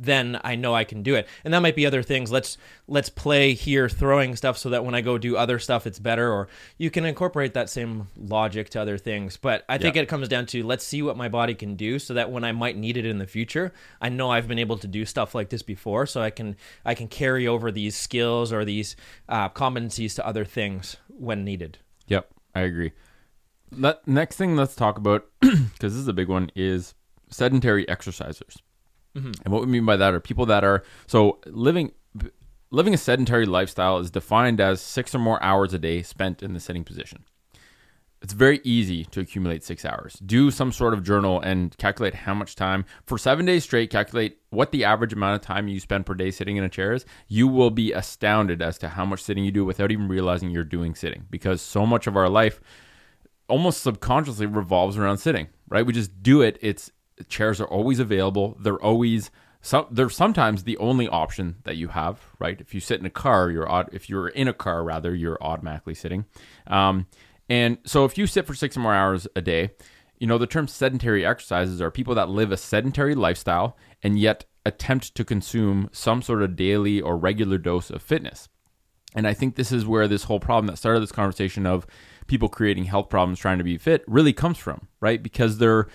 then I know I can do it. And that might be other things. Let's let's play here throwing stuff so that when I go do other stuff it's better or you can incorporate that same logic to other things. But I think yeah. it comes down to let's see what my body can do so that when I might need it in the future, I know I've been able to do stuff like this before so I can I can carry over these skills or these uh, competencies to other things when needed. Yep, I agree. That next thing let's talk about (clears throat) because this is a big one is sedentary exercisers. Mm-hmm. And what we mean by that are people that are so living living a sedentary lifestyle is defined as six or more hours a day spent in the sitting position. It's very easy to accumulate six hours. Do some sort of journal and calculate how much time for seven days straight. Calculate what the average amount of time you spend per day sitting in a chair is. You will be astounded as to how much sitting you do without even realizing you're doing sitting because so much of our life almost subconsciously revolves around sitting, right? We just do it. It's chairs are always available. They're always some they're sometimes the only option that you have, right? If you sit in a car, you're odd. If you're in a car, rather, you're automatically sitting. Um, and so, if you sit for six or more hours a day, you know the term sedentary exercises are people that live a sedentary lifestyle and yet attempt to consume some sort of daily or regular dose of fitness. And I think this is where this whole problem that started this conversation of people creating health problems trying to be fit really comes from, right? Because they're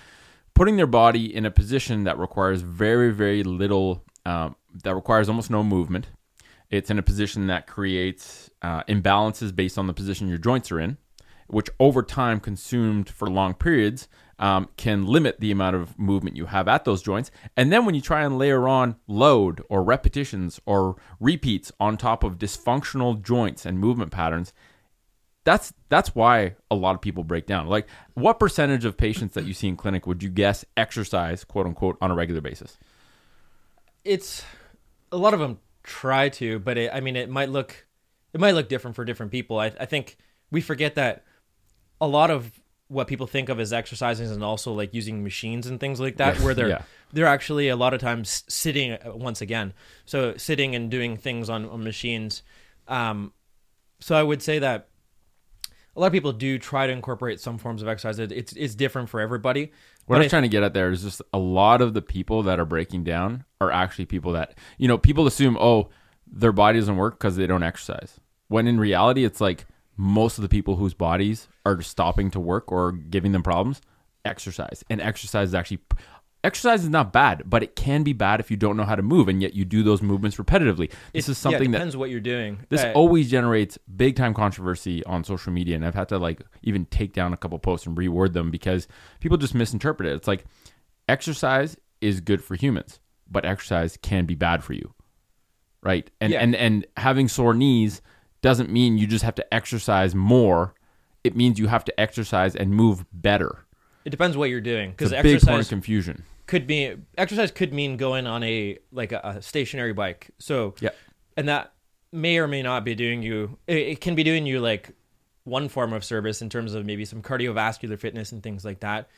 putting their body in a position that requires very, very little, um, that requires almost no movement. It's in a position that creates uh, imbalances based on the position your joints are in, which over time, consumed for long periods, um, can limit the amount of movement you have at those joints. And then when you try and layer on load or repetitions or repeats on top of dysfunctional joints and movement patterns, that's that's why a lot of people break down. Like, what percentage of patients that you see in clinic would you guess exercise, quote unquote, on a regular basis? It's a lot of them try to, but it, I mean, it might look it might look different for different people. I, I think we forget that a lot of what people think of as exercising and also like using machines and things like that, where they're yeah. they're actually a lot of times sitting uh, once again. So sitting and doing things on, on machines. Um, so I would say that a lot of people do try to incorporate some forms of exercise. It's it's different for everybody. What I was trying to get at there is just a lot of the people that are breaking down are actually people that you know people assume oh their body doesn't work because they don't exercise. When in reality, it's like most of the people whose bodies are stopping to work or giving them problems exercise and exercise is actually exercise is not bad but it can be bad if you don't know how to move and yet you do those movements repetitively this it, is something yeah, depends that what you're doing this uh, always generates big time controversy on social media and i've had to like even take down a couple posts and reword them because people just misinterpret it it's like exercise is good for humans but exercise can be bad for you right and yeah. and and having sore knees doesn't mean you just have to exercise more. It means you have to exercise and move better. It depends what you're doing because exercise big point of confusion could be exercise could mean going on a like a, a stationary bike. So yeah, and that may or may not be doing you. It, it can be doing you like one form of service in terms of maybe some cardiovascular fitness and things like that.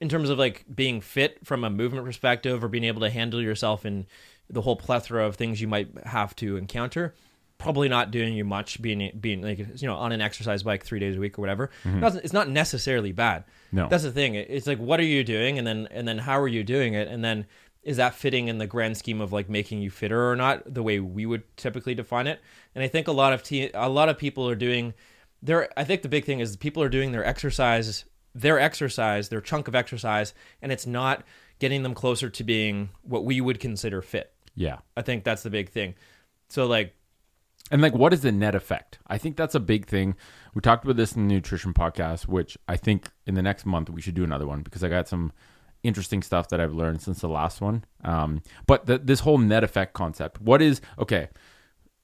In terms of like being fit from a movement perspective or being able to handle yourself in the whole plethora of things you might have to encounter probably not doing you much being being like you know on an exercise bike three days a week or whatever. Mm-hmm. it's not necessarily bad. No. That's the thing. It's like what are you doing? And then and then how are you doing it? And then is that fitting in the grand scheme of like making you fitter or not the way we would typically define it? And i think a lot of te- a lot of people are doing their i think the big thing is people are doing their exercise their exercise their chunk of exercise and it's not getting them closer to being what we would consider fit. Yeah. I think that's the big thing. So like and like, what is the net effect? I think that's a big thing. We talked about this in the nutrition podcast, which I think in the next month we should do another one because I got some interesting stuff that I've learned since the last one. Um, but the, this whole net effect concept, what is okay?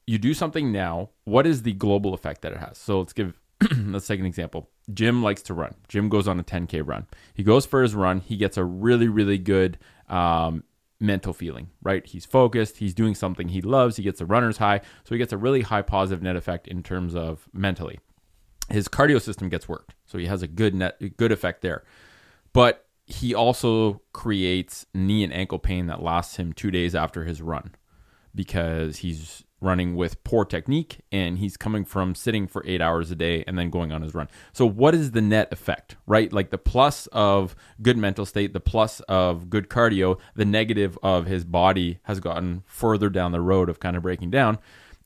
You do something now. What is the global effect that it has? So let's give (clears throat) let's take an example. Jim likes to run. Jim goes on a 10k run. He goes for his run. He gets a really really good um, mental feeling, right? He's focused, he's doing something he loves, he gets a runner's high, so he gets a really high positive net effect in terms of mentally. His cardio system gets worked, so he has a good net good effect there. But he also creates knee and ankle pain that lasts him 2 days after his run because he's running with poor technique and he's coming from sitting for eight hours a day and then going on his run. So, what is the net effect, right? Like the plus of good mental state, the plus of good cardio, the negative of his body has gotten further down the road of kind of breaking down.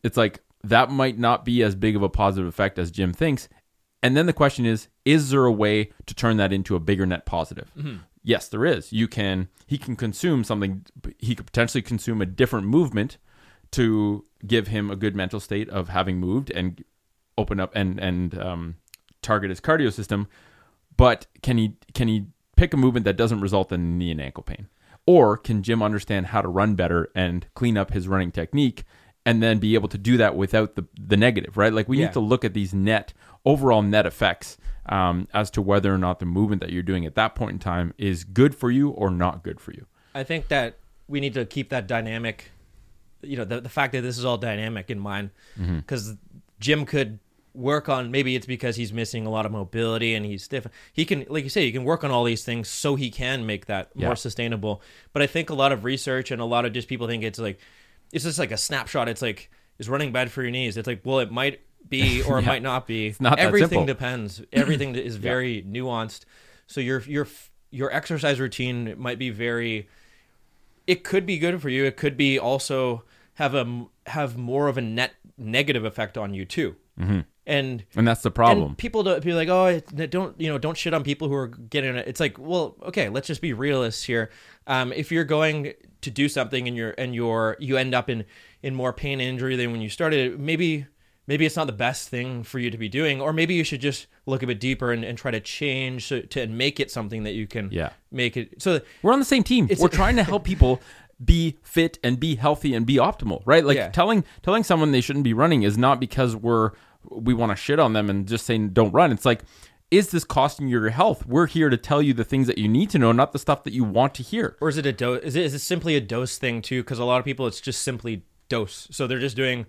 It's like that might not be as big of a positive effect as Jim thinks. And then the question is, is there a way to turn that into a bigger net positive? Mm-hmm. Yes, there is. You can, he can consume something, he could potentially consume a different movement to give him a good mental state of having moved and open up and and um, target his cardio system. But can he can he pick a movement that doesn't result in knee and ankle pain? Or can Jim understand how to run better and clean up his running technique and then be able to do that without the the negative, right? Like we yeah. need to look at these net overall net effects um, as to whether or not the movement that you're doing at that point in time is good for you or not good for you. I think that we need to keep that dynamic you know the, the fact that this is all dynamic in mind because mm-hmm. Jim could work on maybe it's because he's missing a lot of mobility and he's stiff he can like you say he can work on all these things so he can make that yeah. more sustainable. But i think a lot of research and a lot of just people think it's like it's just like a snapshot. It's like is running bad for your knees? It's like well it might be (laughs) or it might not be. It's not everything depends. Everything (laughs) is very yeah. nuanced. So your your your exercise routine might be very it could be good for you. It could be also have a have more of a net negative effect on you too. Mm-hmm. And and that's the problem. people don't be like, oh, don't you know, don't shit on people who are getting it. It's like, well, okay, let's just be realists here. Um, if you're going to do something and you're and you're you end up in in more pain and injury than when you started, maybe maybe it's not the best thing for you to be doing or maybe you should just look a bit deeper and, and try to change so, to make it something that you can yeah. make it so we're on the same team we're trying to help people be fit and be healthy and be optimal right like yeah. telling telling someone they shouldn't be running is not because we're we want to shit on them and just saying don't run it's like is this costing you your health? We're here to tell you the things that you need to know, not the stuff that you want to hear. Or is it a dose? Is it, is it simply a dose thing too? Because a lot of people, it's just simply dose. So they're just doing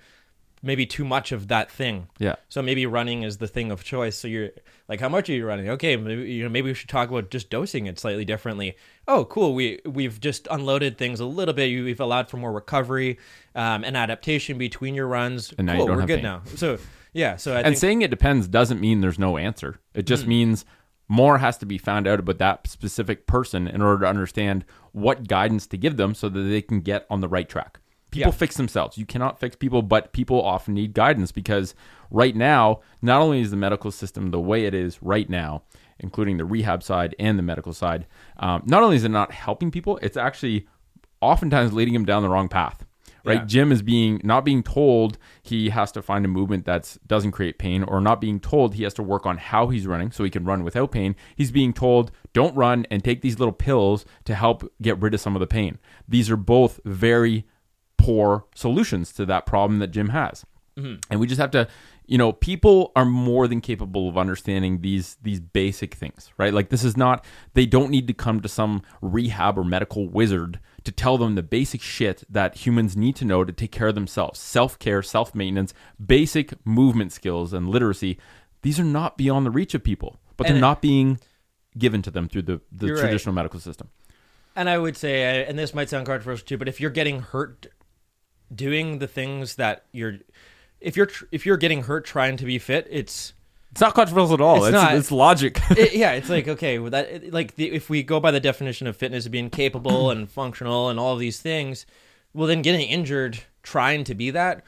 maybe too much of that thing. Yeah. So maybe running is the thing of choice. So you're like, how much are you running? Okay, maybe, you know, maybe we should talk about just dosing it slightly differently. Oh, cool. We we've just unloaded things a little bit. We've allowed for more recovery um, and adaptation between your runs. And now cool, we're good pain. now. So yeah. So I and think Mm. saying it depends doesn't mean there's no answer. It just means more has to be found out about that specific person in order to understand what guidance to give them so that they can get on the right track. People Yeah. fix themselves. You cannot fix people, but people often need guidance because right now, not only is the medical system the way it is right now, including the rehab side and the medical side, um, not only is it not helping people, it's actually oftentimes leading them down the wrong path right Yeah. jim is being not being told he has to find a movement that doesn't create pain or not being told he has to work on how he's running so he can run without pain he's being told don't run and take these little pills to help get rid of some of the pain these are both very poor solutions to that problem that jim has. And we just have to you know people are more than capable of understanding these these basic things right? Like this is not they don't need to come to some rehab or medical wizard to tell them the basic shit that humans need to know to take care of themselves. Self-care self-maintenance basic movement skills and literacy these are not beyond the reach of people but they're not being given to them through the, the You're right. traditional medical system. And I would say, and this might sound controversial too, but if you're getting hurt doing the things that you're, if you're tr- if you're getting hurt trying to be fit, it's it's not controversial at all It's it's, not. it's logic (laughs) it, yeah, (laughs) it's like okay, well, that it- like the, if we go by the definition of fitness being capable and functional and all of these things, well, then getting injured trying to be that,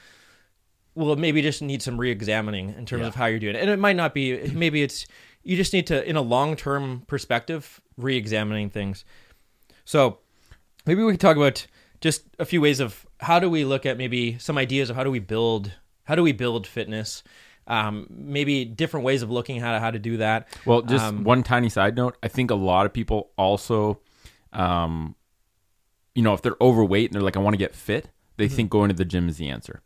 well, maybe just need some re-examining in terms Yeah. of how you're doing it, and it might not be. Maybe it's you just need to, in a long-term perspective, re-examining things. So maybe we can talk about just a few ways of how do we look at maybe some ideas of how do we build how do we build fitness um, maybe different ways of looking at how to do that Well, just Um, one tiny side note. I think a lot of people also, um, you know, if they're overweight and they're like, I want to get fit, they Mm-hmm. think going to the gym is the answer.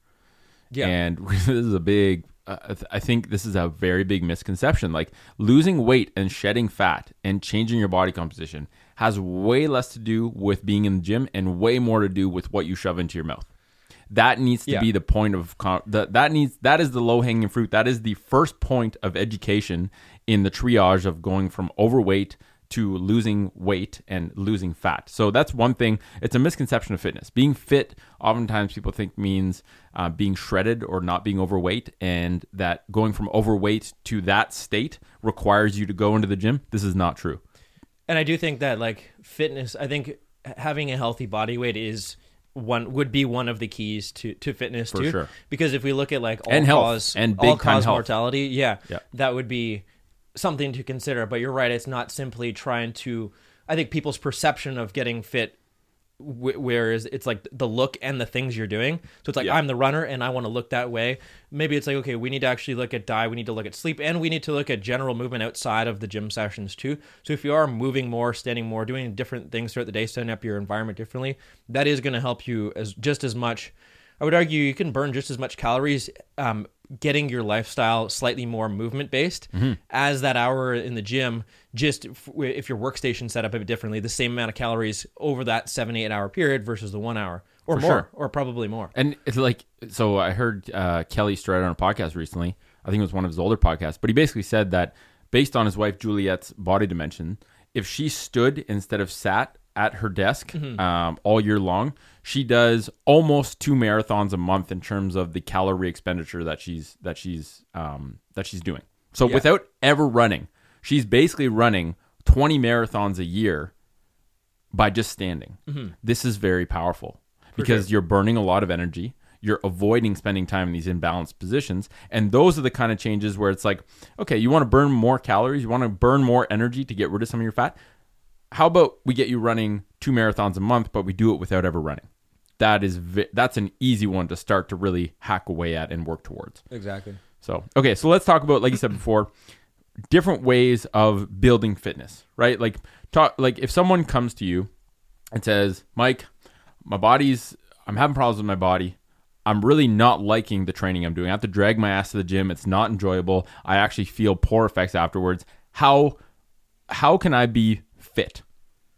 yeah And (laughs) this is a big, uh, I think this is a very big misconception. Like losing weight and shedding fat and changing your body composition has way less to do with being in the gym and way more to do with what you shove into your mouth. That needs to Yeah. be the point of con- that. That needs that is the low hanging fruit. That is the first point of education in the triage of going from overweight to losing weight and losing fat. So that's one thing. It's a misconception of fitness. Being fit, oftentimes people think means uh, being shredded or not being overweight, and that going from overweight to that state requires you to go into the gym. This is not true. And i do think that like fitness i think having a healthy body weight is one would be one of the keys to to fitness For too sure. because if we look at like all And health, cause and all cause health. mortality yeah, Yeah. that would be something to consider but you're right it's not simply trying to i think people's perception of getting fit wh- whereas it's like the look and the things you're doing. So it's like Yeah. i'm the runner and i want to look that way. Maybe it's like okay we need to actually look at diet we need to look at sleep and we need to look at general movement outside of the gym sessions too. So if you are moving more standing more doing different things throughout the day setting up your environment differently that is going to help you as just as much i would argue you can burn just as much calories um, getting your lifestyle slightly more movement based Mm-hmm. as that hour in the gym just if, if your workstation set up a bit differently the same amount of calories over that seven eight hour period versus the one hour or For more sure. or probably more And it's like, so I heard uh, Kelly Starrett on a podcast recently. I think it was one of his older podcasts, but he basically said that based on his wife Juliet's body dimension, if she stood instead of sat at her desk um, all year long, she does almost two marathons a month in terms of the calorie expenditure that she's that she's um, that she's doing. So without ever running, she's basically running twenty marathons a year by just standing. This is very powerful because you're burning a lot of energy. You're avoiding spending time in these imbalanced positions. And those are the kind of changes where it's like, okay, you want to burn more calories, you want to burn more energy to get rid of some of your fat. How about we get you running two marathons a month, but we do it without ever running? That is vi- that's an easy one to start to really hack away at and work towards. exactly So, okay, so let's talk about, like you said (clears throat) before, different ways of building fitness, right? Like, talk, like if someone comes to you and says, Mike, my body's, I'm having problems with my body. I'm really not liking the training I'm doing. I have to drag my ass to the gym. It's not enjoyable. I actually feel poor effects afterwards. How, how can I be fit?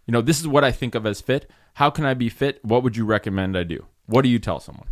You know, this is what I think of as fit. How can I be fit? What would you recommend I do? What do you tell someone?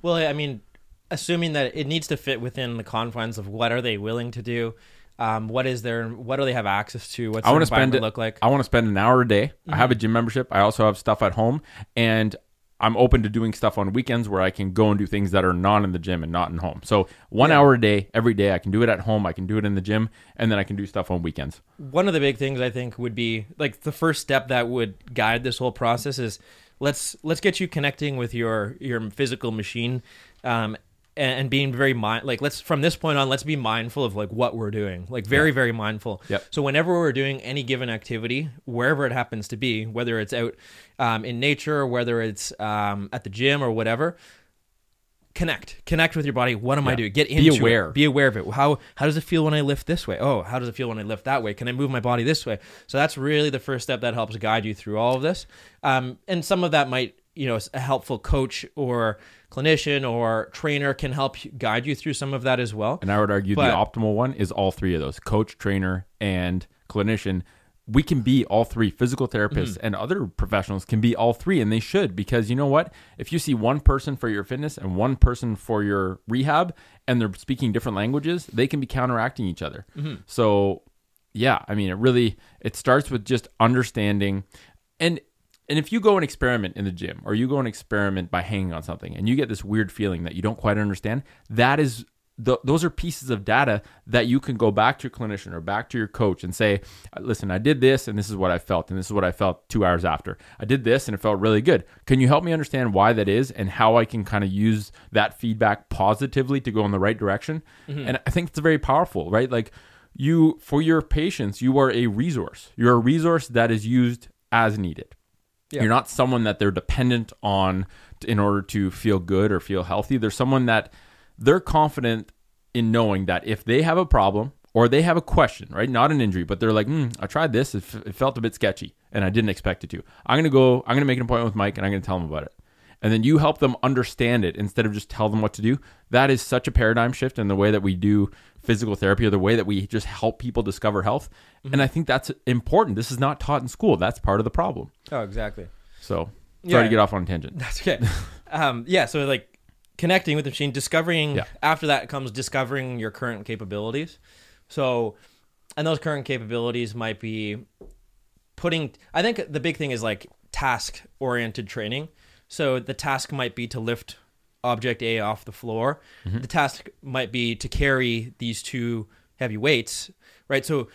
Well, I mean, assuming that it needs to fit within the confines of what are they willing to do um, what is their, what do they have access to what's I want to spend it, look like I want to spend an hour a day mm-hmm. I have a mm-hmm. gym membership I also have stuff at home and I'm open to doing stuff on weekends where I can go and do things that are not in the gym and not in home. So one yeah. hour a day, every day, I can do it at home. I can do it in the gym, and then I can do stuff on weekends. One of the big things I think would be like the first step that would guide this whole process is let's let's get you connecting with your your physical machine um, and, and, being very mind like let's from this point on let's be mindful of like what we're doing. Like very yeah. very mindful. Yep. so whenever we're doing any given activity wherever it happens to be whether it's out um, in nature or whether it's um, at the gym or whatever connect. Connect with your body. What am yeah. i doing? Get into be aware. It. be aware of it. How how does it feel when i lift this way? Oh how does it feel when i lift that way? Can i move my body this way? So that's really the first step that helps guide you through all of this. Um, and some of that might you know a helpful coach or clinician or trainer can help guide you through some of that as well. And i would argue but, the optimal one is all three of those coach trainer and clinician. We can be all three physical therapists mm-hmm. and other professionals can be all three and they should because you know what? If you see one person for your fitness and one person for your rehab and they're speaking different languages they can be counteracting each other. Mm-hmm. so yeah i mean it really it starts with just understanding. And and if you go and experiment in the gym or you go and experiment by hanging on something and you get this weird feeling that you don't quite understand that is the, those are pieces of data that you can go back to your clinician or back to your coach and say, listen, I did this and this is what I felt, and this is what I felt two hours after. I did this and it felt really good. Can you help me understand why that is and how I can kind of use that feedback positively to go in the right direction? Mm-hmm. And I think it's very powerful, right? Like you, for your patients, you are a resource. You're a resource that is used as needed. Yeah. You're not someone that they're dependent on in order to feel good or feel healthy. They're someone that they're confident in knowing that if they have a problem or they have a question, right? Not an injury, but they're like, mm, I tried this. It, f- it felt a bit sketchy and I didn't expect it to. I'm going to go, I'm going to make an appointment with Mike and I'm going to tell him about it. And then you help them understand it instead of just tell them what to do. That is such a paradigm shift in the way that we do physical therapy or the way that we just help people discover health. Mm-hmm. And I think that's important. This is not taught in school. That's part of the problem. Oh, exactly. So sorry yeah, to get off on a tangent. That's okay. um, yeah. So like connecting with the machine, discovering yeah. after that comes discovering your current capabilities. So, and those current capabilities might be putting. I think the big thing is like task oriented training. So the task might be to lift object A off the floor. Mm-hmm. The task might be to carry these two heavy weights, right? So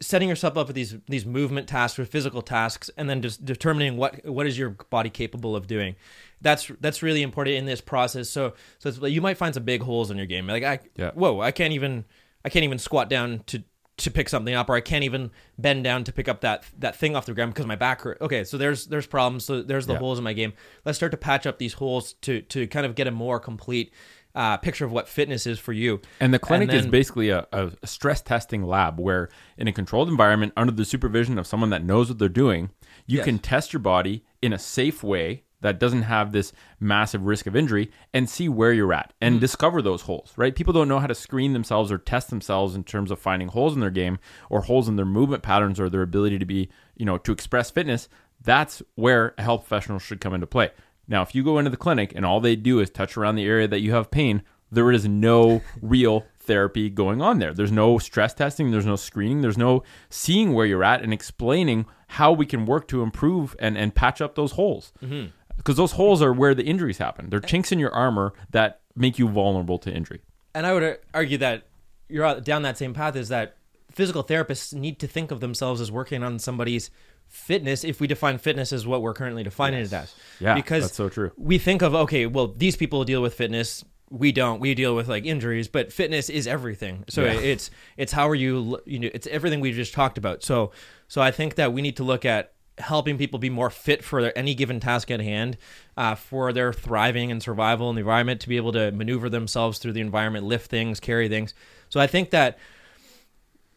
setting yourself up with these these movement tasks or physical tasks and then just determining what what is your body capable of doing that's that's really important in this process. So so you might find some big holes in your game. Like I, yeah. whoa, I can't even I can't even squat down to to pick something up, or I can't even bend down to pick up that that thing off the ground because my back hurt. Okay, so there's there's problems. So there's the yeah. holes in my game. Let's start to patch up these holes to to kind of get a more complete uh, picture of what fitness is for you. And the clinic and then, is basically a, a, stress testing lab where, in a controlled environment, under the supervision of someone that knows what they're doing, you yes. can test your body in a safe way that doesn't have this massive risk of injury and see where you're at and mm. discover those holes, right? People don't know how to screen themselves or test themselves in terms of finding holes in their game or holes in their movement patterns or their ability to be, you know, to express fitness. That's where a health professional should come into play. Now, if you go into the clinic and all they do is touch around the area that you have pain, there is no (laughs) real therapy going on there. There's no stress testing, there's no screening, there's no seeing where you're at and explaining how we can work to improve and, and patch up those holes. Mm-hmm because those holes are where the injuries happen. They're chinks in your armor that make you vulnerable to injury. And I would uh, argue that you're down that same path is that physical therapists need to think of themselves as working on somebody's fitness if we define fitness as what we're currently defining yes. it as. Yeah, because that's so true. We think of okay, well, these people deal with fitness. We don't. We deal with like injuries, but fitness is everything. So yeah. it's it's how are you you know it's everything we just talked about. So so I think that we need to look at helping people be more fit for any given task at hand, uh, for their thriving and survival in the environment, to be able to maneuver themselves through the environment, lift things, carry things. So I think that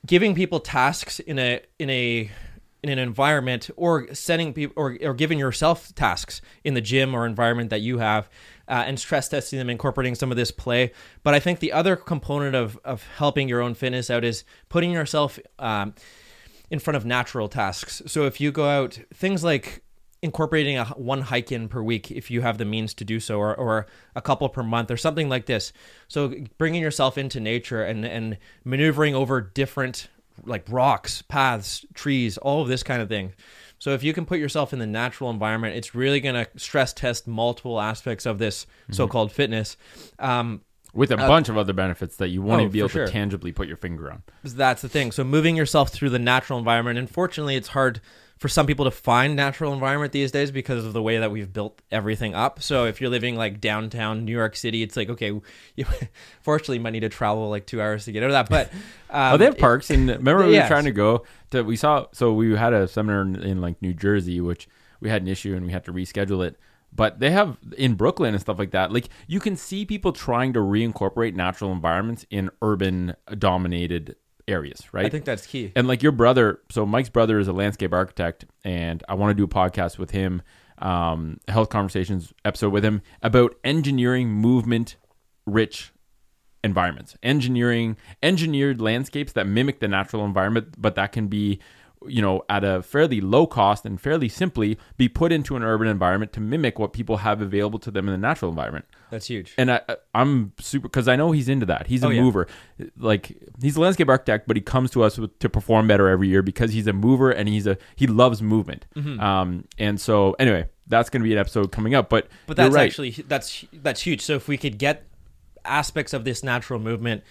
giving people tasks in a in a in an environment or setting people or, or giving yourself tasks in the gym or environment that you have uh, and stress testing them incorporating some of this play but i think the other component of, of helping your own fitness out is putting yourself um, in front of natural tasks. So if you go out, things like incorporating a one hike in per week if you have the means to do so or, or a couple per month or something like this so bringing yourself into nature and and maneuvering over different like rocks paths trees all of this kind of thing so if you can put yourself in the natural environment it's really going to stress test multiple aspects of this mm-hmm. so-called fitness um, with a uh, bunch of other benefits that you won't oh, even be able sure. to tangibly put your finger on. That's the thing. So moving yourself through the natural environment. Unfortunately, it's hard for some people to find natural environment these days because of the way that we've built everything up. So if you're living like downtown New York City, it's like okay, (laughs) you, fortunately, you might need to travel like two hours to get out of that. But um, (laughs) oh, they have parks. and (laughs) remember, we were trying to go to. We saw. So we had a seminar in, in like New Jersey, which we had an issue and we had to reschedule it but they have in Brooklyn and stuff like that. Like you can see people trying to reincorporate natural environments in urban dominated areas, right? I think that's key. And like your brother, so Mike's brother is a landscape architect, and I want to do a podcast with him, um, health conversations episode with him about engineering movement rich environments, engineering engineered landscapes that mimic the natural environment, but that can be you know, at a fairly low cost and fairly simply be put into an urban environment to mimic what people have available to them in the natural environment. That's huge. And I, I'm super because I know he's into that. He's a oh, yeah. mover. Like he's a landscape architect, but he comes to us with, to perform better every year because he's a mover and he's a he loves movement. Mm-hmm. Um, and so anyway, that's going to be an episode coming up. But but that's right. actually that's that's huge. So if we could get aspects of this natural movement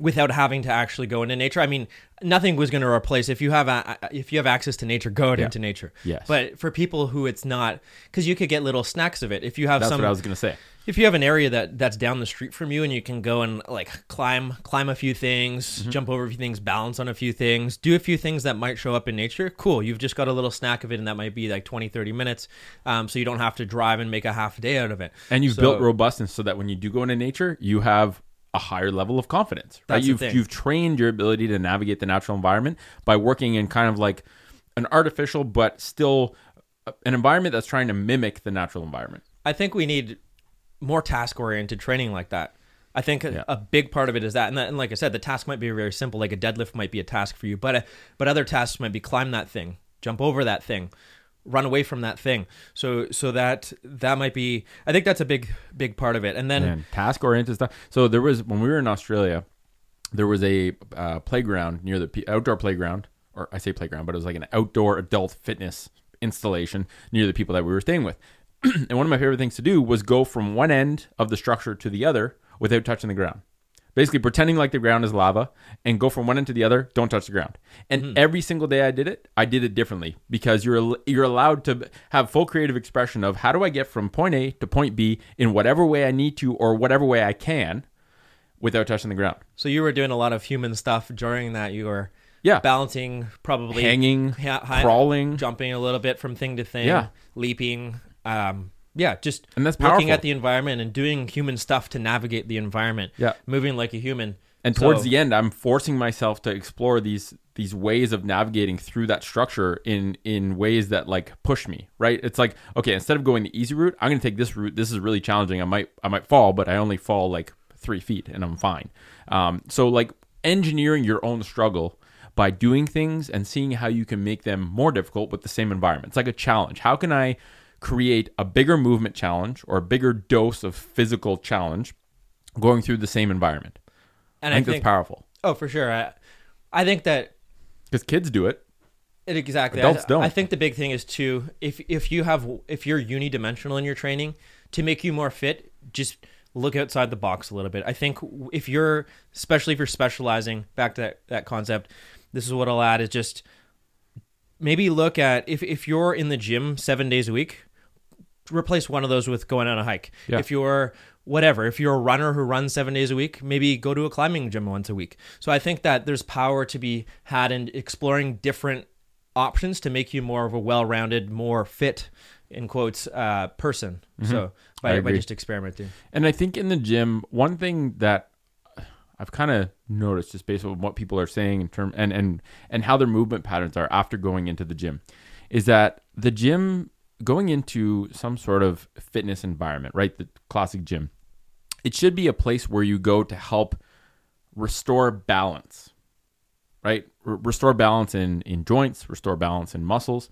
without having to actually go into nature. I mean, nothing was going to replace if you have a, if you have access to nature, go out yeah. into nature. Yes. But for people who it's not, because you could get little snacks of it. If you have that's some, what I was going to say. If you have an area that that's down the street from you and you can go and like climb climb a few things, mm-hmm. jump over a few things, balance on a few things, do a few things that might show up in nature, cool. You've just got a little snack of it and that might be like 20, 30 minutes. Um, so you don't have to drive and make a half day out of it. And you've so, built robustness so that when you do go into nature, you have a higher level of confidence. Right? you've you've trained your ability to navigate the natural environment by working in kind of like an artificial but still an environment that's trying to mimic the natural environment. I think we need more task oriented training like that. I think yeah. a, big part of it is that and, that, and like I said, the task might be very simple. Like a deadlift might be a task for you, but uh, but other tasks might be climb that thing, jump over that thing, run away from that thing. So so that that might be I think that's a big big part of it. And then task oriented stuff. So there was when we were in Australia, there was a uh, playground near the outdoor playground, or I say playground, but it was like an outdoor adult fitness installation near the people that we were staying with. (clears throat) and one of my favorite things to do was go from one end of the structure to the other without touching the ground basically pretending like the ground is lava and go from one end to the other don't touch the ground. And mm-hmm. every single day i did it i did it differently because you're you're allowed to have full creative expression of how do i get from point a to point b in whatever way i need to or whatever way i can without touching the ground. So you were doing a lot of human stuff during that. You were yeah. balancing probably hanging ha- crawling. jumping a little bit from thing to thing yeah. leaping um yeah, just and that's powerful. looking at the environment and doing human stuff to navigate the environment. Yeah, moving like a human. And so, towards the end, I'm forcing myself to explore these these ways of navigating through that structure in in ways that like push me. Right? It's like okay, instead of going the easy route, I'm going to take this route. This is really challenging. I might I might fall, but I only fall like three feet, and I'm fine. Um, so like engineering your own struggle by doing things and seeing how you can make them more difficult with the same environment. It's like a challenge. How can I create a bigger movement challenge or a bigger dose of physical challenge going through the same environment. And I think, I think that's powerful. Oh, for sure. I, I think that because kids do it. It exactly. Adults I, don't. I think the big thing is too if if you have if you're unidimensional in your training to make you more fit, just look outside the box a little bit. I think if you're especially if you're specializing, back to that, that concept, this is what I'll add is just maybe look at if if you're in the gym seven days a week, replace one of those with going on a hike. Yeah. If you're whatever, if you're a runner who runs seven days a week, maybe go to a climbing gym once a week. So I think that there's power to be had in exploring different options to make you more of a well-rounded, more fit in quotes uh, person. Mm-hmm. So by, by just experimenting. And I think in the gym, one thing that I've kind of noticed just based on what people are saying in term and and and how their movement patterns are after going into the gym is that the gym going into some sort of fitness environment, right? The classic gym. It should be a place where you go to help restore balance, right? R- restore balance in in joints, restore balance in muscles.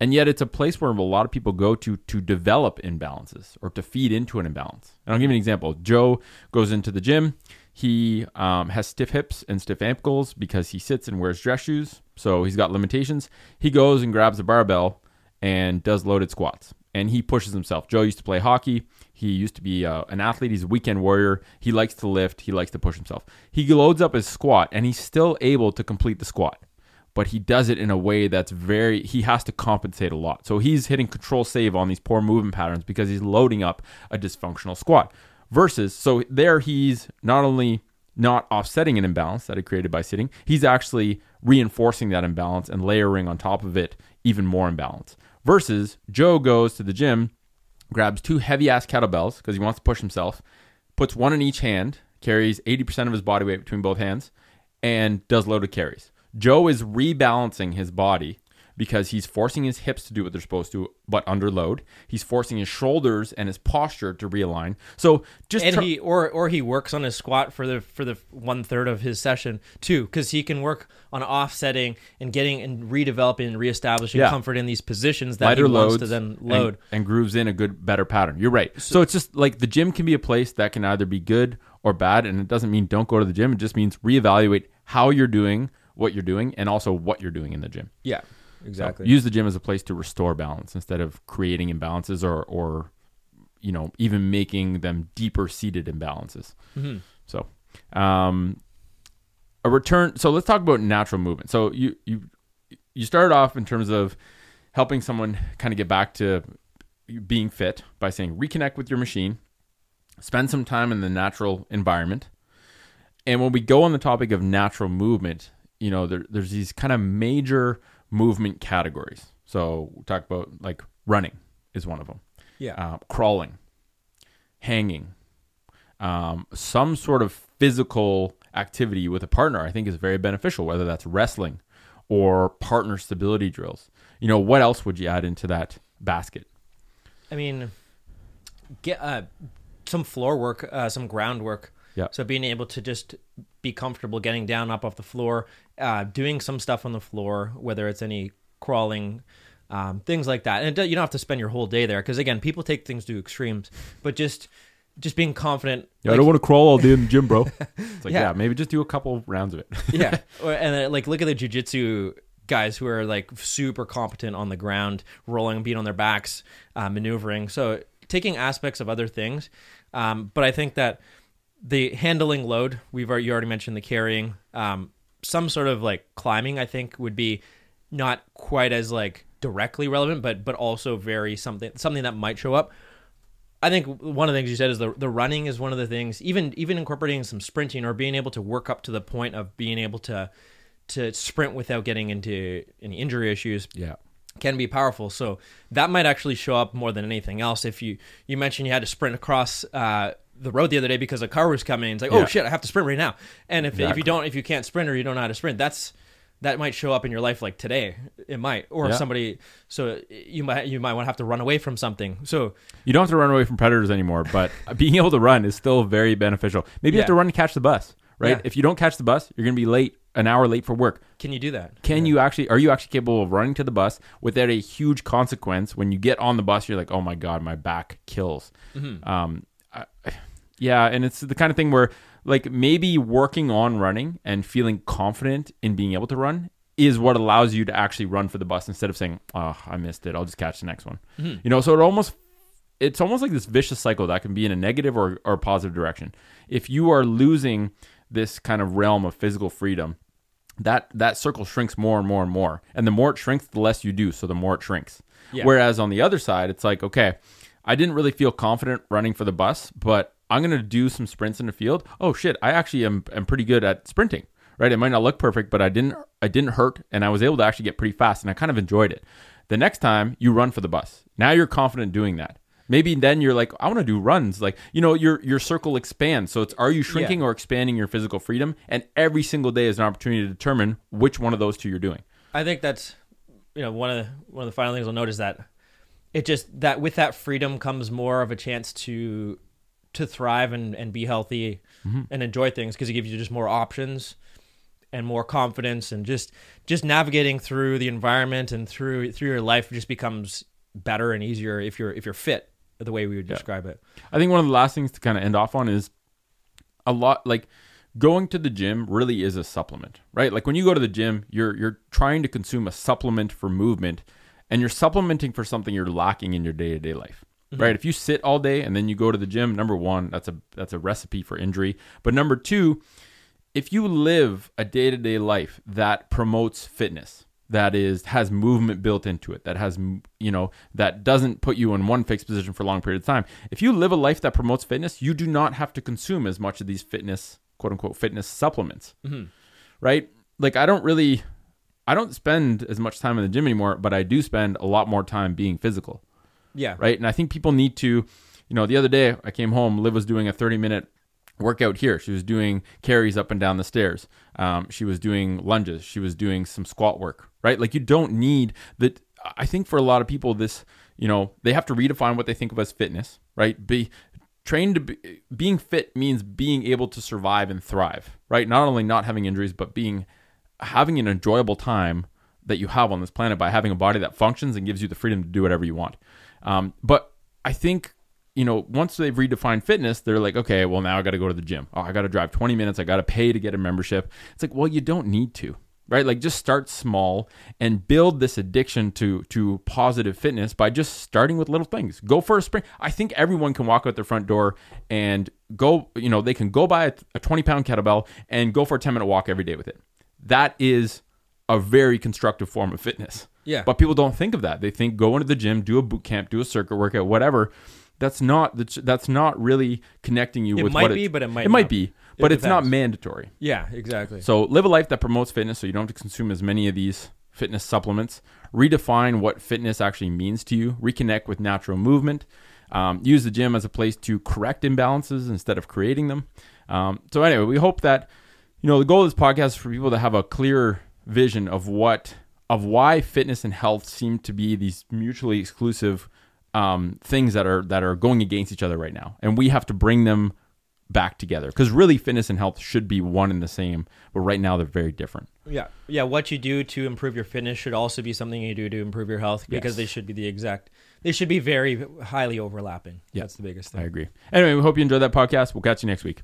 And yet it's a place where a lot of people go to to develop imbalances or to feed into an imbalance. And I'll give you an example. Joe goes into the gym. He um, has stiff hips and stiff ankles because he sits and wears dress shoes. So he's got limitations. He goes and grabs a barbell and does loaded squats. And he pushes himself. Joe used to play hockey. He used to be uh, an athlete. He's a weekend warrior. He likes to lift. He likes to push himself. He loads up his squat and he's still able to complete the squat but he does it in a way that's very he has to compensate a lot. So he's hitting control save on these poor movement patterns because he's loading up a dysfunctional squat. Versus so there he's not only not offsetting an imbalance that he created by sitting, he's actually reinforcing that imbalance and layering on top of it even more imbalance. Versus Joe goes to the gym, grabs two heavy ass kettlebells because he wants to push himself, puts one in each hand, carries 80% of his body weight between both hands, and does loaded carries. Joe is rebalancing his body because he's forcing his hips to do what they're supposed to, but under load. He's forcing his shoulders and his posture to realign. So just and tr- he or or he works on his squat for the for the one third of his session too, because he can work on offsetting and getting and redeveloping and reestablishing yeah. comfort in these positions that Lighter he wants to then load and, and, grooves in a good better pattern. You're right. So, so it's just like the gym can be a place that can either be good or bad, and it doesn't mean don't go to the gym. It just means reevaluate how you're doing what you're doing and also what you're doing in the gym. Yeah, exactly. So use the gym as a place to restore balance instead of creating imbalances or or you know even making them deeper seated imbalances. Mm-hmm. So, um, a return. So let's talk about natural movement. So you you you started off in terms of helping someone kind of get back to being fit by saying reconnect with your machine, spend some time in the natural environment. And when we go on the topic of natural movement, you know, there, there's these kind of major movement categories. So we talk about like running is one of them. Yeah. Uh, crawling, hanging, um, some sort of physical activity with a partner. I think is very beneficial. Whether that's wrestling or partner stability drills. You know, what else would you add into that basket? I mean, get uh, some floor work, uh, some groundwork. Yeah. So being able to just be comfortable getting down up off the floor, uh, doing some stuff on the floor, whether it's any crawling, um, things like that. And you don't have to spend your whole day there because again, people take things to extremes, but just just being confident. Yeah, like, I don't want to crawl all day in the gym, bro. (laughs) It's like yeah. yeah maybe just do a couple rounds of it. (laughs) yeah, and uh, like look at the jujitsu guys who are like super competent on the ground, rolling, being on their backs, uh, maneuvering. So taking aspects of other things, um, but I think that the handling load we've already, you already mentioned the carrying um, some sort of like climbing i think would be not quite as like directly relevant but but also very something something that might show up i think one of the things you said is the, the running is one of the things even even incorporating some sprinting or being able to work up to the point of being able to to sprint without getting into any injury issues yeah can be powerful. So that might actually show up more than anything else. If you you mentioned you had to sprint across uh, the road the other day because a car was coming. It's like, oh shit, I have to sprint right now. And if, exactly. if you don't, if you can't sprint or you don't know how to sprint, that's that might show up in your life like today. It might, or yeah. somebody. So you might you might want to have to run away from something. So you don't have to run away from predators anymore, but (laughs) being able to run is still very beneficial. Maybe yeah. you have to run to catch the bus, right? If you don't catch the bus, you're gonna be late an hour late for work. Can you do that? Can yeah. you actually are you actually capable of running to the bus without a huge consequence when you get on the bus you're like, "Oh my god, my back kills." Mm-hmm. Um I, yeah, and it's the kind of thing where like maybe working on running and feeling confident in being able to run is what allows you to actually run for the bus instead of saying, "Oh, I missed it. I'll just catch the next one." Mm-hmm. You know, so it almost it's almost like this vicious cycle that can be in a negative or, or positive direction. If you are losing this kind of realm of physical freedom, that that circle shrinks more and more and more. And the more it shrinks, the less you do, so the more it shrinks. Yeah. Whereas on the other side, it's like, okay, I didn't really feel confident running for the bus, but I'm going to do some sprints in the field. Oh shit, I actually am, am pretty good at sprinting. Right? It might not look perfect, but I didn't I didn't hurt and I was able to actually get pretty fast and I kind of enjoyed it. The next time you run for the bus. Now you're confident doing that. Maybe then you're like, I want to do runs. Like, you know, your your circle expands. So it's are you shrinking yeah. or expanding your physical freedom? And every single day is an opportunity to determine which one of those two you're doing. I think that's you know, one of the one of the final things I'll note is that it just that with that freedom comes more of a chance to to thrive and, and be healthy mm-hmm. and enjoy things because it gives you just more options and more confidence and just just navigating through the environment and through through your life just becomes better and easier if you're if you're fit the way we would yeah. describe it. I think one of the last things to kind of end off on is a lot like going to the gym really is a supplement, right? Like when you go to the gym, you're you're trying to consume a supplement for movement and you're supplementing for something you're lacking in your day-to-day life. Mm-hmm. Right? If you sit all day and then you go to the gym, number 1, that's a that's a recipe for injury. But number 2, if you live a day-to-day life that promotes fitness, that is has movement built into it that has you know that doesn't put you in one fixed position for a long period of time if you live a life that promotes fitness you do not have to consume as much of these fitness quote unquote fitness supplements, mm-hmm. right? Like I don't really, I don't spend as much time in the gym anymore, but I do spend a lot more time being physical. Yeah. Right. And I think people need to, you know, the other day I came home, Liv was doing a 30 minute workout here. She was doing carries up and down the stairs. Um, she was doing lunges. She was doing some squat work, right? Like you don't need that. I think for a lot of people, this, you know, they have to redefine what they think of as fitness, right? Be trained to be, being fit means being able to survive and thrive, right? Not only not having injuries, but being having an enjoyable time that you have on this planet by having a body that functions and gives you the freedom to do whatever you want. Um, but I think you know once they've redefined fitness, they're like, okay, well now I got to go to the gym. Oh, I got to drive 20 minutes. I got to pay to get a membership. It's like, well, you don't need to right like just start small and build this addiction to to positive fitness by just starting with little things go for a sprint i think everyone can walk out their front door and go you know they can go buy a, a 20 pound kettlebell and go for a 10 minute walk every day with it that is a very constructive form of fitness yeah but people don't think of that they think go into the gym do a boot camp do a circuit workout whatever that's not that's not really connecting you with what it with might what be, but it might be. it might be but it's not mandatory. Yeah, exactly. So live a life that promotes fitness so you don't have to consume as many of these fitness supplements. Redefine what fitness actually means to you. Reconnect with natural movement. Um, use the gym as a place to correct imbalances instead of creating them. Um, so anyway, we hope that you know the goal of this podcast is for people to have a clear vision of what of why fitness and health seem to be these mutually exclusive um, things that are that are going against each other right now, and we have to bring them back together. Because really fitness and health should be one and the same but right now they're very different. Yeah. Yeah what you do to improve your fitness should also be something you do to improve your health because yes. they should be the exact they should be very highly overlapping. Yeah that's the biggest thing. i agree. Anyway we hope you enjoyed that podcast. We'll catch you next week